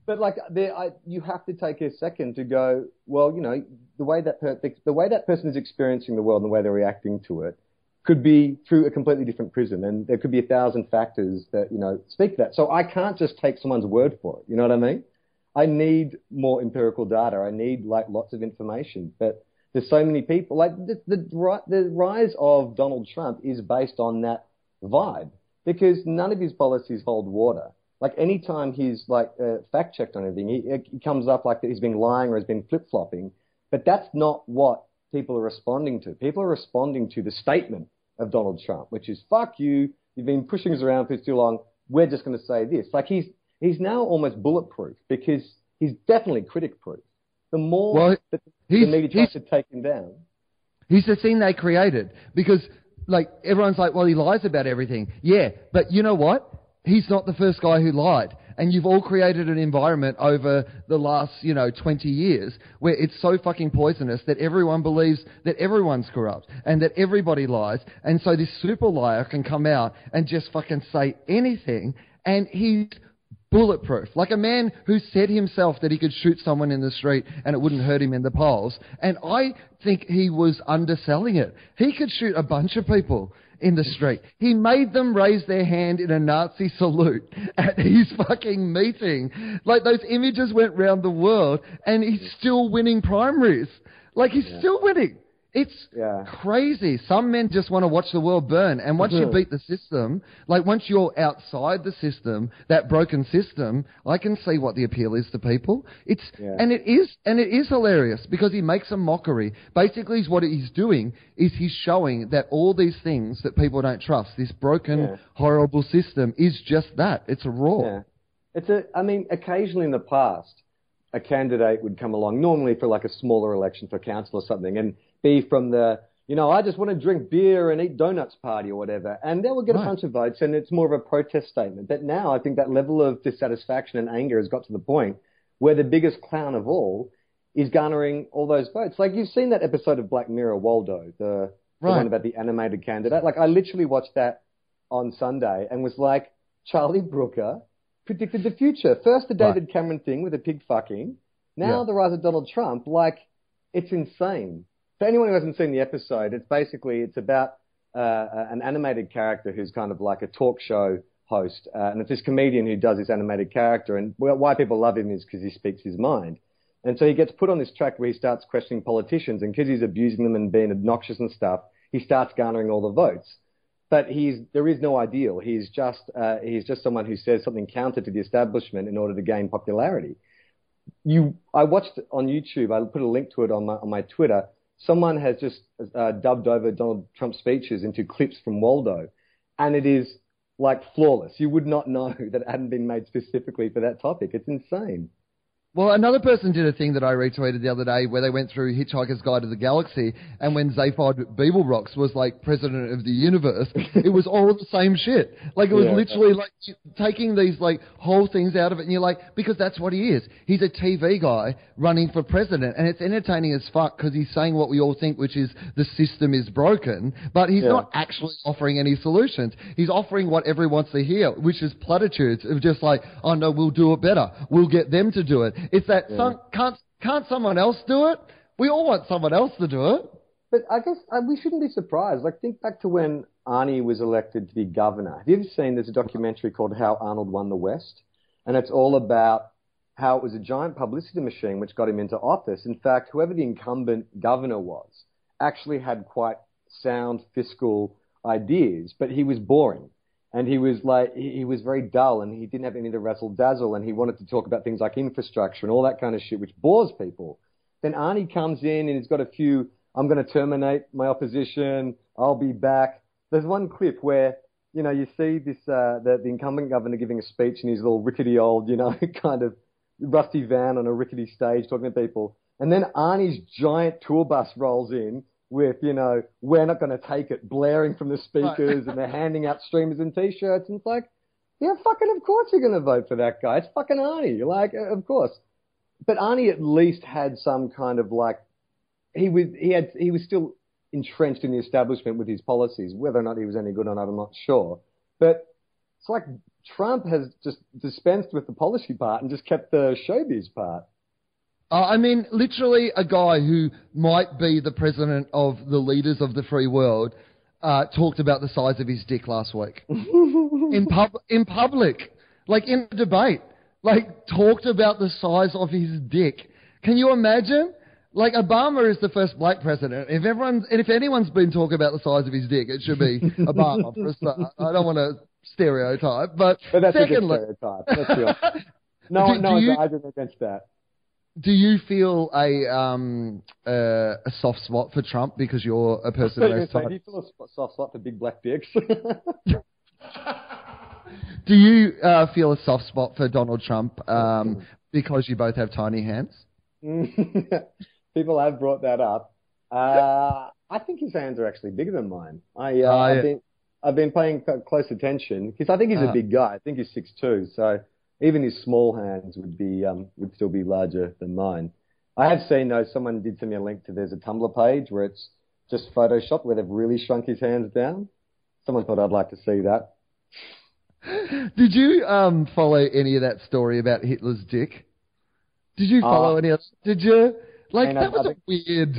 but like, there, I, you have to take a second to go. Well, you know, the way that per, the, the way that person is experiencing the world and the way they're reacting to it could be through a completely different prism, and there could be a thousand factors that you know speak to that. So I can't just take someone's word for it. You know what I mean? I need more empirical data. I need like lots of information, but there's so many people. Like the the, the rise of Donald Trump is based on that vibe because none of his policies hold water. Like anytime he's like uh, fact checked on anything, he, he comes up like that he's been lying or has been flip flopping. But that's not what people are responding to. People are responding to the statement of Donald Trump, which is "fuck you." You've been pushing us around for too long. We're just going to say this. Like he's he's now almost bulletproof because he's definitely critic proof. The more Well, that the media tries to take him down, He's the thing they created because, like, everyone's like, well, he lies about everything. Yeah, but you know what? He's not the first guy who lied. And you've all created an environment over the last, you know, 20 years where it's so fucking poisonous that everyone believes that everyone's corrupt and that everybody lies. And so this super liar can come out and just fucking say anything and he's bulletproof. Like a man who said himself that he could shoot someone in the street and it wouldn't hurt him in the polls. And I think he was underselling it. He could shoot a bunch of people in the street. He made them raise their hand in a Nazi salute at his fucking meeting. Like those images went round the world and he's still winning primaries. Like he's still winning. It's Yeah. crazy. Some men just want to watch the world burn. And once you Mhm. beat the system, like once you're outside the system, that broken system, I can see what the appeal is to people. It's Yeah. and it is and it is hilarious because he makes a mockery. Basically, what he's doing is he's showing that all these things that people don't trust, this broken, Yeah. horrible system, is just that. It's a raw. It's a, I mean, occasionally in the past, a candidate would come along, normally for like a smaller election for council or something, and be from the, you know, I just want to drink beer and eat donuts party or whatever. And they will get Right. a bunch of votes and it's more of a protest statement. But now I think that level of dissatisfaction and anger has got to the point where the biggest clown of all is garnering all those votes. Like you've seen that episode of Black Mirror, Waldo, the, the one about the animated candidate. Like I literally watched that on Sunday and was like, Charlie Brooker predicted the future. First the Right. David Cameron thing with the pig fucking. Now Yeah. the rise of Donald Trump. Like, it's insane. For anyone who hasn't seen the episode, it's basically it's about uh, uh, an animated character who's kind of like a talk show host, uh, and it's this comedian who does this animated character. And why people love him is because he speaks his mind. And so he gets put on this track where he starts questioning politicians, and because he's abusing them and being obnoxious and stuff, he starts garnering all the votes. But he's there is no ideal. He's just uh, he's just someone who says something counter to the establishment in order to gain popularity. You, I watched on YouTube. I put a link to it on my on my Twitter. Someone has just uh, dubbed over Donald Trump's speeches into clips from Waldo, and it is like flawless. You would not know that it hadn't been made specifically for that topic. It's insane. Well, another person did a thing that I retweeted the other day where they went through Hitchhiker's Guide to the Galaxy, and when Zaphod Beeblebrox was like president of the universe, it was all the same shit. Like it was Yeah. literally like taking these like whole things out of it, and you're like, because that's what he is. He's a TV guy running for president, and it's entertaining as fuck because he's saying what we all think, which is the system is broken, but he's Yeah. not actually offering any solutions. He's offering what everyone wants to hear, which is platitudes of just like, oh no, we'll do it better. We'll get them to do it. It's that some, can't can't someone else do it? We all want someone else to do it. But I guess uh, we shouldn't be surprised. Like, think back to when Arnie was elected to be governor. Have you ever seen? There's a documentary called How Arnold Won the West, and it's all about how it was a giant publicity machine which got him into office. In fact, whoever the incumbent governor was actually had quite sound fiscal ideas, but he was boring. And he was like, he was very dull and he didn't have any of the razzle dazzle and he wanted to talk about things like infrastructure and all that kind of shit, which bores people. Then Arnie comes in and he's got a few, I'm going to terminate my opposition. I'll be back. There's one clip where, you know, you see this, uh, the, the incumbent governor giving a speech in his little rickety old, you know, kind of rusty van on a rickety stage talking to people. And then Arnie's giant tour bus rolls in with, you know, we're not going to take it blaring from the speakers and they're handing out streamers and t-shirts. And it's like, yeah, fucking of course you're going to vote for that guy. It's fucking Arnie. Like, uh, of course. But Arnie at least had some kind of like, he was, he had, he was still entrenched in the establishment with his policies. Whether or not he was any good or not, I'm not sure. But it's like Trump has just dispensed with the policy part and just kept the showbiz part. Uh, I mean, literally, a guy who might be the president of the leaders of the free world uh, talked about the size of his dick last week in pub in public, like in a debate, like talked about the size of his dick. Can you imagine? Like Obama is the first black president. If everyone's and if anyone's been talking about the size of his dick, it should be Obama for a start. I don't want to stereotype, but, But that's secondly, a good stereotype. Be honest. No, Do- no do you- against that. Do you feel a um uh, a soft spot for Trump because you're a person who has So, do you feel a soft spot for big black dicks? Do you uh, feel a soft spot for Donald Trump um, because you both have tiny hands? People have brought that up. Uh, I think his hands are actually bigger than mine. I, uh, Oh, I've been I've been paying close attention because I think he's Uh-huh. a big guy. I think he's six two, so even his small hands would be um, would still be larger than mine. I have seen though someone did send me a link to there's a Tumblr page where it's just Photoshop where they've really shrunk his hands down. Someone thought I'd like to see that. Did you um, follow any of that story about Hitler's dick? Did you follow Uh, any of Did you? Like, and I- that was a weird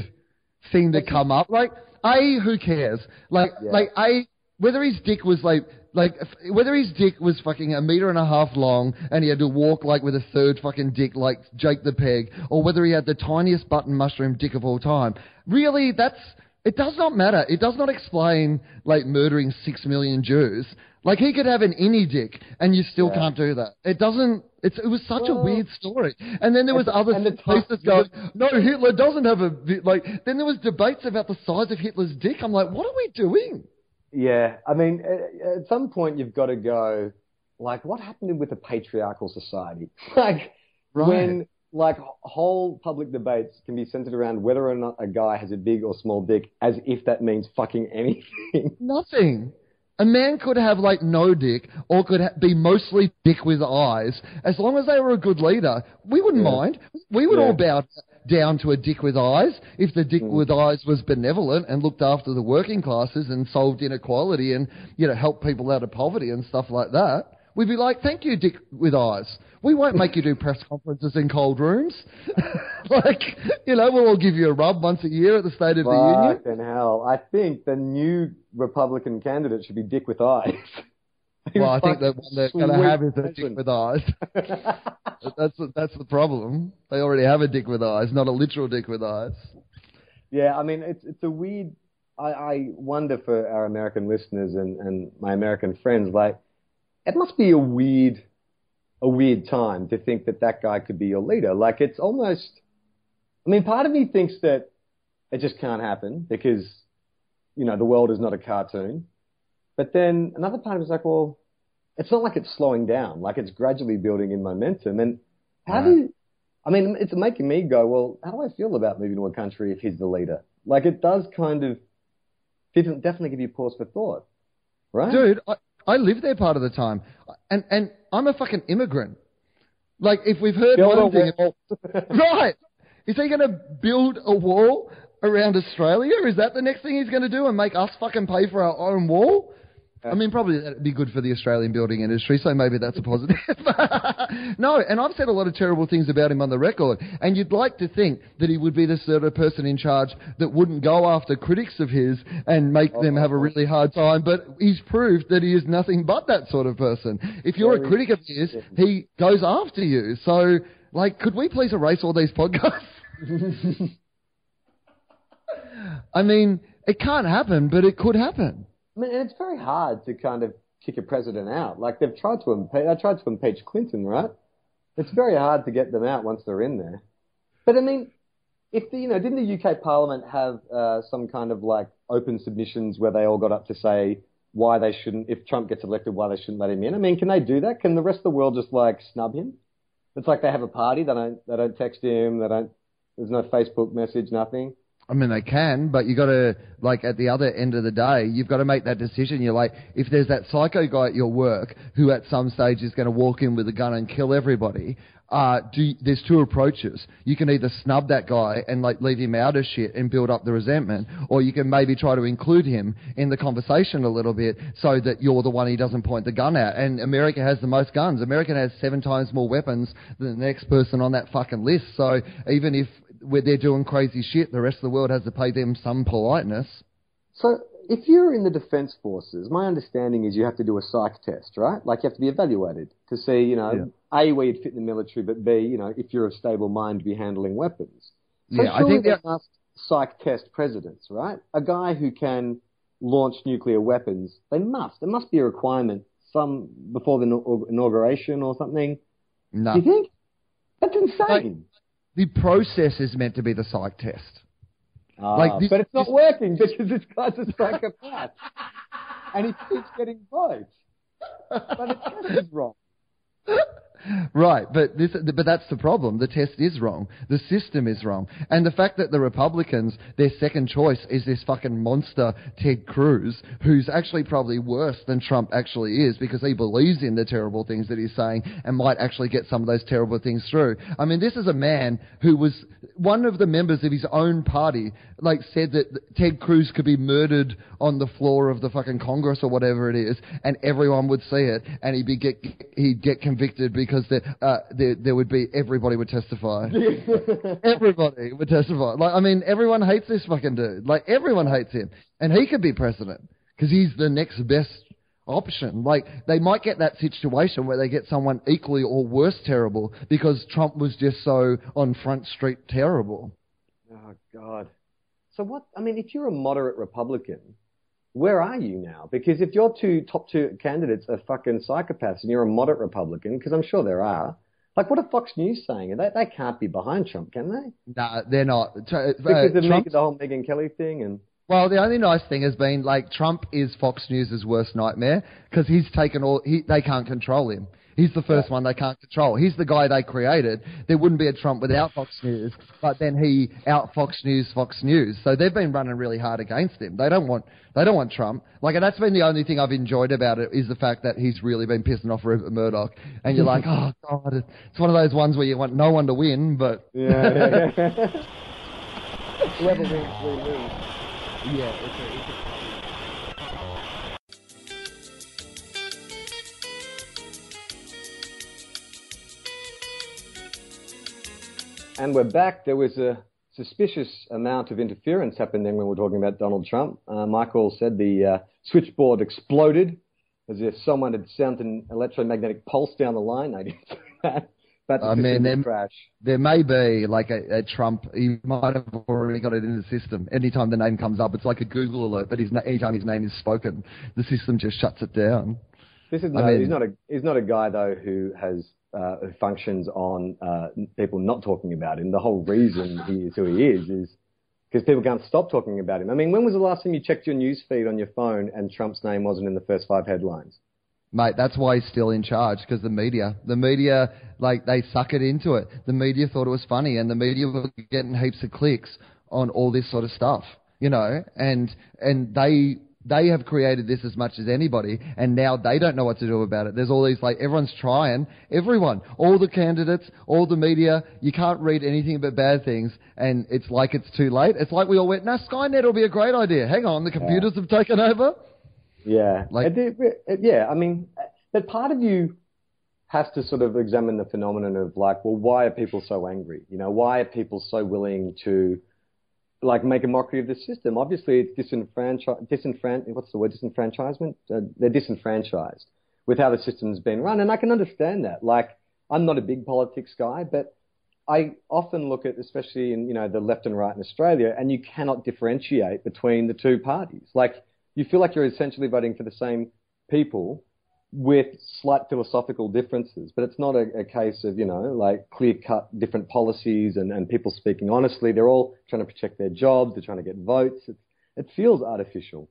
thing to come up. Like, A, who cares? Like, Yeah. like A, whether his dick was like, like, whether his dick was fucking a meter and a half long and he had to walk like with a third fucking dick like Jake the Peg, or whether he had the tiniest button mushroom dick of all time. Really, that's, it does not matter. It does not explain, like, murdering six million Jews. Like, he could have an innie dick and you still Yeah. can't do that. It doesn't, it's, it was such a weird story. And then there was other the places going, no, Hitler doesn't have a, like, then there was debates about the size of Hitler's dick. I'm like, what are we doing? Yeah, I mean, at, at some point you've got to go, like, what happened with the patriarchal society? like, Right. when like whole public debates can be centered around whether or not a guy has a big or small dick, as if that means fucking anything. Nothing. A man could have like no dick, or could ha- be mostly dick with eyes. As long as they were a good leader, we wouldn't Yeah. mind. We would Yeah. all bow down to a dick with eyes if the dick hmm. with eyes was benevolent and looked after the working classes and solved inequality and you know helped people out of poverty and stuff like that. We'd be like, thank you, dick with eyes. We won't make you do press conferences in cold rooms. like, you know, we'll all give you a rub once a year at the State of the Union. Hell! I think the new Republican candidate should be dick with eyes. Well, I think the one they're going to have is a dick with eyes. that's the, that's the problem. They already have a dick with eyes, not a literal dick with eyes. Yeah, I mean, it's it's a weird. I, I wonder for our American listeners and, and my American friends, like, it must be a weird, a weird time to think that that guy could be your leader. Like, it's almost. I mean, part of me thinks that it just can't happen because, you know, the world is not a cartoon. But then another part of me is like, well, it's not like it's slowing down. Like, it's gradually building in momentum. And how do you, I mean, it's making me go, well, how do I feel about moving to a country if he's the leader? Like, it does kind of definitely give you pause for thought, right? Dude, I, I live there part of the time, and and I'm a fucking immigrant. Like, if we've heard Build one thing, right? Is he going to build a wall around Australia? Is that the next thing he's going to do and make us fucking pay for our own wall? I mean, probably that'd be good for the Australian building industry, so maybe that's a positive. no, and I've said a lot of terrible things about him on the record, and you'd like to think that he would be the sort of person in charge that wouldn't go after critics of his and make them have a really hard time, but he's proved that he is nothing but that sort of person. If you're a critic of his, he goes after you. So, like, could we please erase all these podcasts? I mean, it can't happen, but it could happen. I mean, it's very hard to kind of kick a president out. Like they've tried to impeach, they tried to impeach Clinton, right? It's very hard to get them out once they're in there. But I mean, if the, you know, didn't the UK Parliament have uh, some kind of like open submissions where they all got up to say why they shouldn't, if Trump gets elected, why they shouldn't let him in? I mean, can they do that? Can the rest of the world just like snub him? It's like they have a party, they don't, they don't text him, they don't, there's no Facebook message, nothing. I mean, they can, but you got to like at the other end of the day, you've got to make that decision. You're like, if there's that psycho guy at your work who at some stage is going to walk in with a gun and kill everybody, uh, do, there's two approaches. You can either snub that guy and like leave him out of shit and build up the resentment, or you can maybe try to include him in the conversation a little bit so that you're the one he doesn't point the gun at. And America has the most guns. America has seven times more weapons than the next person on that fucking list. So even if they're doing crazy shit, the rest of the world has to pay them some politeness. So if you're in the defense forces, my understanding is you have to do a psych test, right? Like you have to be evaluated to see, you know, yeah. A, where you'd fit in the military, but B, you know, if you're of stable mind to be handling weapons. So yeah, I think they must psych test presidents, right? A guy who can launch nuclear weapons, they must. There must be a requirement some before the inauguration or something. No. Do you think? That's insane. The process is meant to be the psych test. Uh, like this, but it's not this, working because this guy's a psychopath, and he keeps getting votes. But the test is wrong. Right, but this, but that's the problem. The test is wrong. The system is wrong, and the fact that the Republicans, their second choice is this fucking monster Ted Cruz, who's actually probably worse than Trump actually is because he believes in the terrible things that he's saying and might actually get some of those terrible things through. I mean, this is a man who was one of the members of his own party, like said that Ted Cruz could be murdered on the floor of the fucking Congress or whatever it is, and everyone would see it, and he'd be get he'd get convicted because there, uh, there, there would be everybody would testify. everybody would testify. Like, I mean, everyone hates this fucking dude. Like, everyone hates him, and he could be president because he's the next best option. Like, they might get that situation where they get someone equally or worse terrible because Trump was just so on Front Street terrible. Oh God. So what? I mean, if you're a moderate Republican where are you now? Because if your two top two candidates are fucking psychopaths and you're a moderate Republican, because I'm sure there are, like what are Fox News saying? They they can't be behind Trump, can they? No, they're not. Uh, because of Trump, the whole Megyn Kelly thing and. Well, the only nice thing has been like Trump is Fox News' worst nightmare because he's taken all. He, they can't control him. He's the first one they can't control. He's the guy they created. There wouldn't be a Trump without Fox News, but then he out Fox News Fox News. So they've been running really hard against him. They don't want they don't want Trump. Like and that's been the only thing I've enjoyed about it is the fact that he's really been pissing off Rupert Murdoch. And you're like, oh god, it's one of those ones where you want no one to win, but yeah, yeah, yeah. whoever wins, we lose. Yeah, And we're back. There was a suspicious amount of interference happening when we were talking about Donald Trump. Uh, Michael said the uh, switchboard exploded as if someone had sent an electromagnetic pulse down the line. I didn't say that. That's I mean, there, crash. there may be like a, a, Trump. He might have already got it in the system. Anytime the name comes up, it's like a Google alert. But his, anytime his name is spoken, the system just shuts it down. This is no, I mean, he's not a he's not a guy though who has uh, functions on uh, people not talking about him. The whole reason he is who he is is because people can't stop talking about him. I mean, when was the last time you checked your news feed on your phone and Trump's name wasn't in the first five headlines? Mate, that's why he's still in charge because the media, the media, like they suck it into it. The media thought it was funny, and the media were getting heaps of clicks on all this sort of stuff, you know, and and they they have created this as much as anybody, and now they don't know what to do about it. There's all these, like, everyone's trying. Everyone. All the candidates, all the media. You can't read anything but bad things, and it's like it's too late. It's like we all went, no, Skynet will be a great idea. Hang on, the computers yeah. have taken over. Yeah. Like, yeah, I mean, but part of you has to sort of examine the phenomenon of, like, well, why are people so angry? You know, why are people so willing to like make a mockery of the system. Obviously, it's disenfranchised. Disenfran- what's the word? Disenfranchisement. Uh, they're disenfranchised with how the system's been run, and I can understand that. Like, I'm not a big politics guy, but I often look at, especially in you know the left and right in Australia, and you cannot differentiate between the two parties. Like, you feel like you're essentially voting for the same people, with slight philosophical differences, but it's not a, a case of, you know, like clear cut different policies and, and people speaking honestly. They're all trying to protect their jobs, they're trying to get votes. It's, it feels artificial.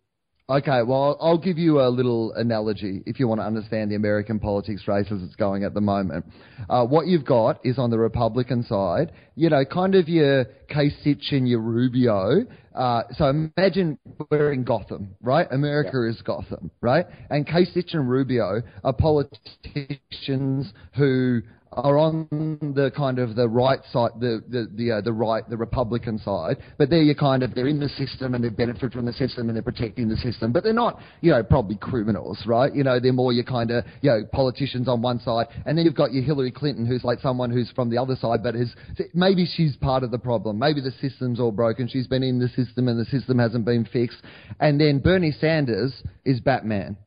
Okay, well, I'll give you a little analogy if you want to understand the American politics race as it's going at the moment. Uh, what you've got is on the Republican side, you know, kind of your Kasich and your Rubio. Uh, so imagine we're in Gotham, right? America yeah. is Gotham, right? And Kasich and Rubio are politicians who are on the kind of the right side, the the the, uh, the right, the Republican side, but they're kind of they're in the system and they benefit from the system and they're protecting the system, but they're not, you know, probably criminals, right? You know, they're more your kind of you know politicians on one side, and then you've got your Hillary Clinton, who's like someone who's from the other side, but is maybe she's part of the problem, maybe the system's all broken, she's been in the system and the system hasn't been fixed, and then Bernie Sanders is Batman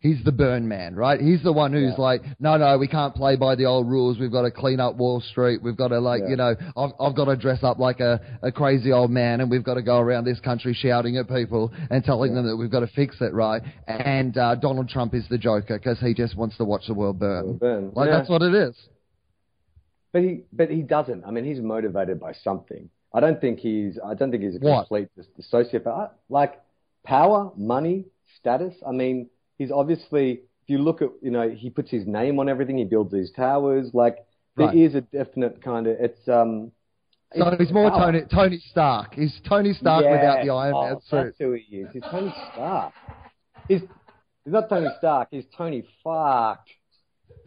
He's the burn man, right? He's the one who's yeah. like, no, no, we can't play by the old rules. We've got to clean up Wall Street. We've got to like, yeah. you know, I've, I've got to dress up like a, a crazy old man and we've got to go around this country shouting at people and telling yeah. them that we've got to fix it, right? And uh, Donald Trump is the joker because he just wants to watch the world burn. burn. Like that's what it is. But he, but he doesn't. I mean, he's motivated by something. I don't think he's, I don't think he's a complete sociopath. Like power, money, status. I mean, he's obviously if you look at, you know, he puts his name on everything. He builds these towers. Like there right. is a definite kind of it's. um so it's he's more Tony, Tony Stark. He's Tony Stark yeah. without the Iron Man oh, suit. That's who he is. He's Tony Stark. He's, he's not Tony Stark. He's Tony Fuck.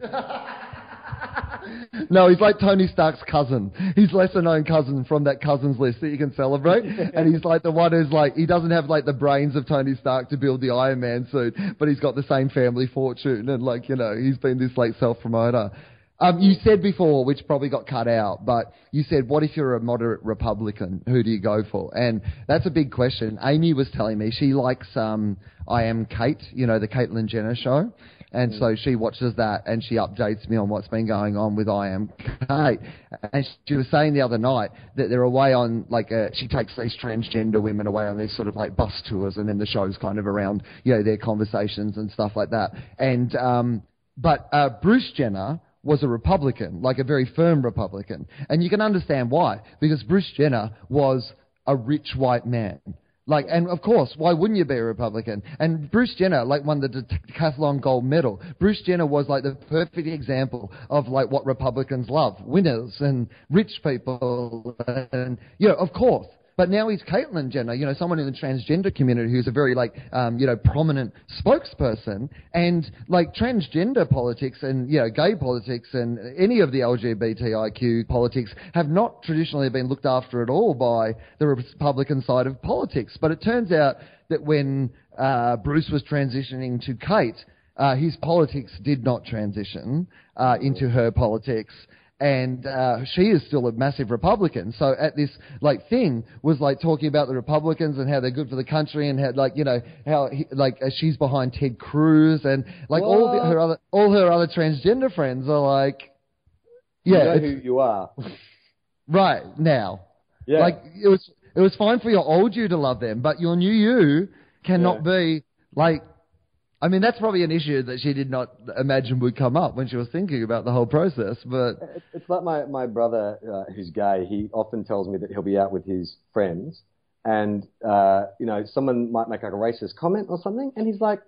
no, he's like Tony Stark's cousin. He's lesser known cousin from that cousins list that you can celebrate. and he's like the one who's like, he doesn't have like the brains of Tony Stark to build the Iron Man suit, but he's got the same family fortune. And like, you know, he's been this like self promoter. Um, you said before, which probably got cut out, but you said, what if you're a moderate Republican? Who do you go for? And that's a big question. Amy was telling me she likes um, I Am Cait, you know, the Caitlyn Jenner show. And mm. so she watches that and she updates me on what's been going on with I Am Cait. And she was saying the other night that they're away on, like, a, she takes these transgender women away on these sort of like bus tours and then the show's kind of around, you know, their conversations and stuff like that. And, um, but uh, Bruce Jenner was a Republican, like a very firm Republican. And you can understand why, because Bruce Jenner was a rich white man. Like, and of course, why wouldn't you be a Republican? And Bruce Jenner, like, won the decathlon gold medal. Bruce Jenner was like the perfect example of like what Republicans love: winners and rich people, and you know, of course. But now he's Caitlyn Jenner, you know, someone in the transgender community who's a very like, um, you know, prominent spokesperson. And like transgender politics and, you know, gay politics and any of the LGBTIQ politics have not traditionally been looked after at all by the Republican side of politics. But it turns out that when uh, Bruce was transitioning to Kate. uh, his politics did not transition uh, into her politics and uh, she is still a massive Republican. So at this like thing was like talking about the Republicans and how they're good for the country and how like you know how he, like uh, she's behind Ted Cruz and like what? all the, her other all her other transgender friends are like yeah you know who you are right now yeah like it was it was fine for your old you to love them but your new you cannot yeah. be like I mean, that's probably an issue that she did not imagine would come up when she was thinking about the whole process. But it's like my my brother, uh, who's gay. He often tells me that he'll be out with his friends, and uh, you know, someone might make like a racist comment or something, and he's like,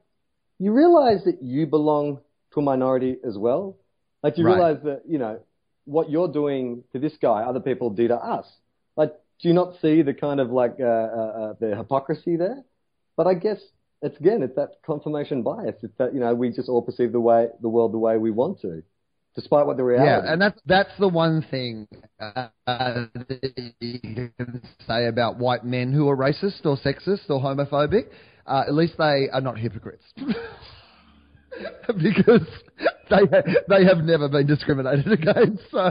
"You realize that you belong to a minority as well. Like, you right. realize that you know what you're doing to this guy, other people do to us. Like, do you not see the kind of like uh, uh, uh the hypocrisy there? But I guess it's again, it's that confirmation bias. It's that you know we just all perceive the way the world the way we want to, despite what the reality. Is. Yeah, and that's that's the one thing uh, you can say about white men who are racist or sexist or homophobic. Uh, at least they are not hypocrites. because they they have never been discriminated against. So,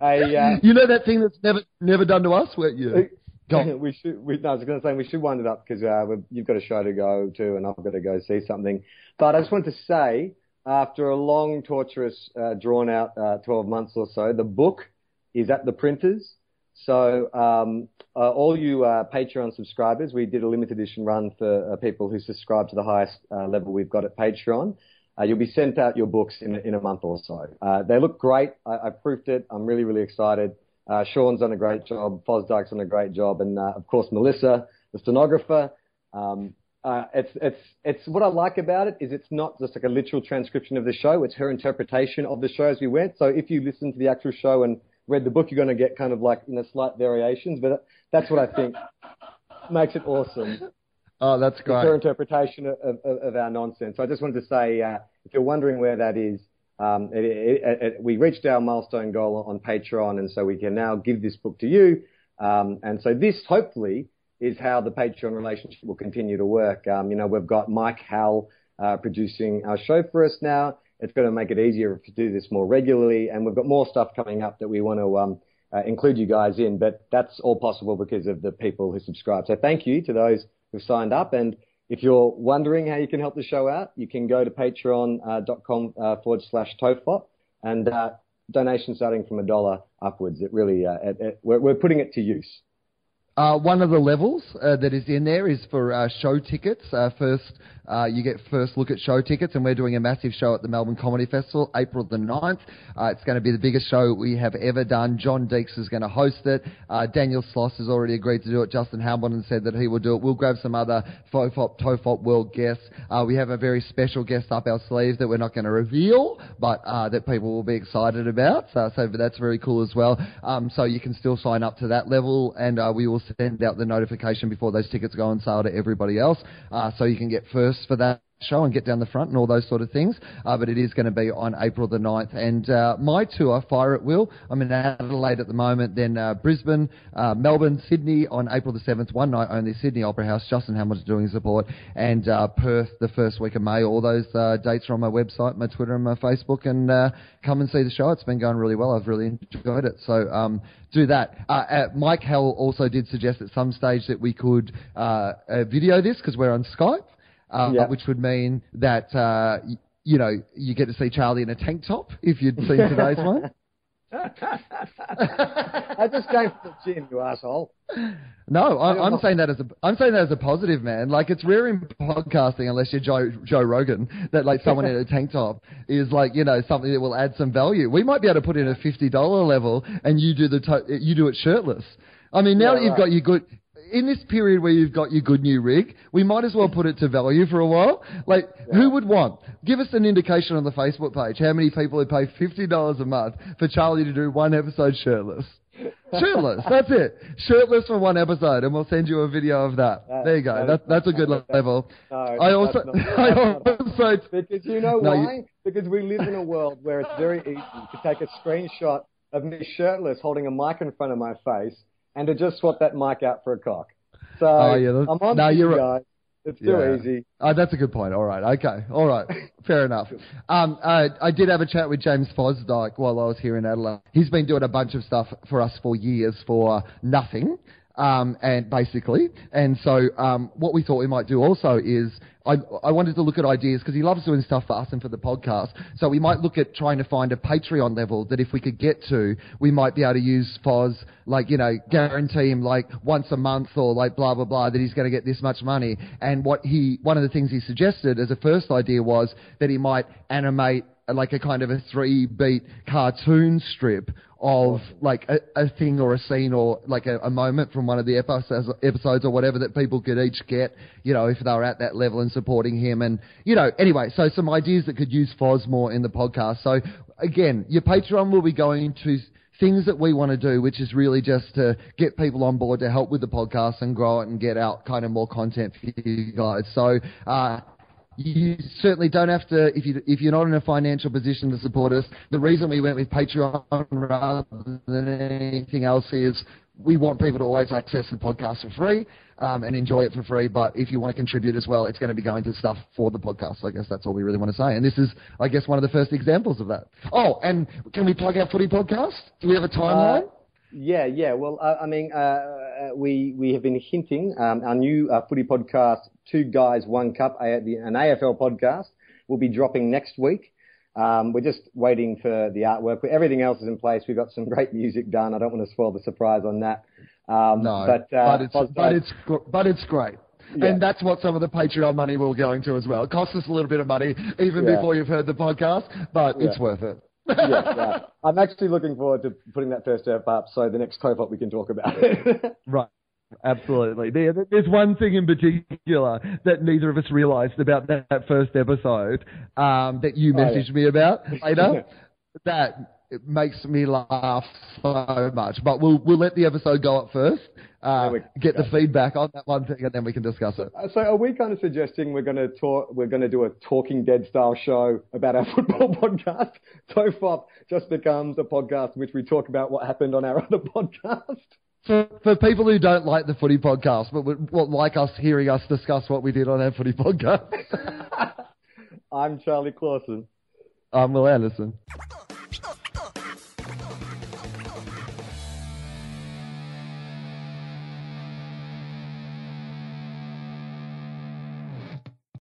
I, uh, you know that thing that's never never done to us, weren't you? we should. We, no, I was going to say we should wind it up because uh, you've got a show to go to, and I've got to go see something. But I just wanted to say, after a long, torturous, uh, drawn-out uh, 12 months or so, the book is at the printers. So um, uh, all you uh, Patreon subscribers, we did a limited edition run for uh, people who subscribe to the highest level we've got at Patreon. you'll be sent out your books in, in a month or so. they look great. I, I proofed it. I'm really, really excited. Uh, Sean's done a great job. Fosdyke's done a great job, and uh, of course Melissa, the stenographer. Um, uh, it's it's it's what I like about it is it's not just like a literal transcription of the show. It's her interpretation of the show as we went. So if you listen to the actual show and read the book, you're going to get kind of like you know slight variations. But that's what I think makes it awesome. Oh, that's great. It's her interpretation of, of, of, our nonsense. So I just wanted to say, uh, if you're wondering where that is, um, it, it, it, we reached our milestone goal on Patreon, and so we can now give this book to you. Um, and so this, hopefully, is how the Patreon relationship will continue to work. Um, you know, we've got Mike Hal uh, producing our show for us now. It's going to make it easier to do this more regularly, and we've got more stuff coming up that we want to um, uh, include you guys in. But that's all possible because of the people who subscribe. So thank you to those who've signed up. And if you're wondering how you can help the show out, you can go to patreon.com uh, forward slash TOFOP and uh, donations starting from a dollar upwards. It really, uh, it, it, we're, we're putting it to use. Uh, one of the levels uh, that is in there is for uh, show tickets. Uh, first, uh, you get first look at show tickets, and we're doing a massive show at the Melbourne Comedy Festival, April the 9th. Uh, it's going to be the biggest show we have ever done. John Deeks is going to host it. Daniel Sloss has already agreed to do it. Justin Hamilton said that he will do it. We'll grab some other FOFOP, TOFOP world guests. we have a very special guest up our sleeve that we're not going to reveal, but that people will be excited about. So, so that's very cool as well. Um, so you can still sign up to that level, and we will send out the notification before those tickets go on sale to everybody else, uh, so you can get first for that show and get down the front and all those sort of things. Uh, but it is going to be on April the 9th. And uh, my tour, Fire at Will, I'm in Adelaide at the moment, then uh, Brisbane, uh, Melbourne, Sydney on April the 7th, one night only, Sydney Opera House, Justin Hamilton doing support, and uh, Perth the first week of May. All those uh, dates are on my website, my Twitter, and my Facebook, and come and see the show. It's been going really well. I've really enjoyed it. So um, do that. Mike Hal also did suggest at some stage that we could video this because we're on Skype uh, yeah. which would mean that uh, you know you get to see Charlie in a tank top if you'd seen today's one. I just came from the gym, you asshole. No, I, am saying that as a I'm saying that as a positive, man. Like it's rare in podcasting, unless you're Joe Joe Rogan, that like someone in a tank top is like you know something that will add some value. We might be able to put in a fifty dollar level, and you do the to- you do it shirtless. I mean, now yeah, that you've right. got your good in this period where you've got your good new rig, we might as well put it to value for a while. Like, yeah. who would want? Give us an indication on the Facebook page how many people would pay $50 a month for Charlie to do one episode shirtless. Shirtless, that's it. Shirtless for one episode, and we'll send you a video of that. that there you go. That, that's a good level. No, I also, not, I also because you know no, why? You, because we live in a world where it's very easy to take a screenshot of me shirtless holding a mic in front of my face and to just swap that mic out for a cock. So oh, yeah, I'm on no, you're guys. It's too yeah. easy. Oh, that's a good point. All right. Okay. All right. Fair enough. Um, uh, I did have a chat with James Fosdyke while I was here in Adelaide. He's been doing a bunch of stuff for us for years for nothing um, and basically. And so um, what we thought we might do also is I, I wanted to look at ideas because he loves doing stuff for us and for the podcast. So we might look at trying to find a Patreon level that if we could get to, we might be able to use Foz, like, you know, guarantee him like once a month or like blah, blah, blah, that he's going to get this much money. And what he, one of the things he suggested as a first idea was that he might animate like a kind of a three beat cartoon strip of like a, a, thing or a scene or like a, a, moment from one of the episodes, episodes or whatever that people could each get, you know, if they were at that level and supporting him. And, you know, anyway, so some ideas that could use Foz more in the podcast. So again, your Patreon will be going to things that we want to do, which is really just to get people on board to help with the podcast and grow it and get out kind of more content for you guys. So, uh, you certainly don't have to if you if you're not in a financial position to support us. The reason we went with Patreon rather than anything else is we want people to always access the podcast for free um, and enjoy it for free. But if you want to contribute as well, it's going to be going to stuff for the podcast. I guess that's all we really want to say. And this is, I guess, one of the first examples of that. Oh, and can we plug our footy podcast? Do we have a timeline? Uh, yeah, yeah. Well, uh, I mean, uh, uh, we we have been hinting um, our new uh, footy podcast, Two Guys One Cup, an AFL podcast, will be dropping next week. Um, we're just waiting for the artwork. Everything else is in place. We've got some great music done. I don't want to spoil the surprise on that. Um, no, but, uh, but, it's, but it's but it's great. Yeah. And that's what some of the Patreon money will go into as well. It costs us a little bit of money even yeah. before you've heard the podcast, but yeah. it's worth it yes, right. I'm actually looking forward to putting that first step up so the next cohort we can talk about it. right. Absolutely. there's one thing in particular that neither of us realised about that, that, first episode um, that you messaged oh, yeah. me about later. that makes me laugh so much. But we'll we'll let the episode go up first. Uh, get the feedback on that one thing, and then we can discuss it. Uh, so, are we kind of suggesting we're going to talk? We're going to do a Talking Dead style show about our football podcast. Tofop just becomes a podcast in which we talk about what happened on our other podcast. For, for people who don't like the footy podcast, but would, would like us hearing us discuss what we did on our footy podcast. I'm Charlie Clausen. I'm Wil Anderson.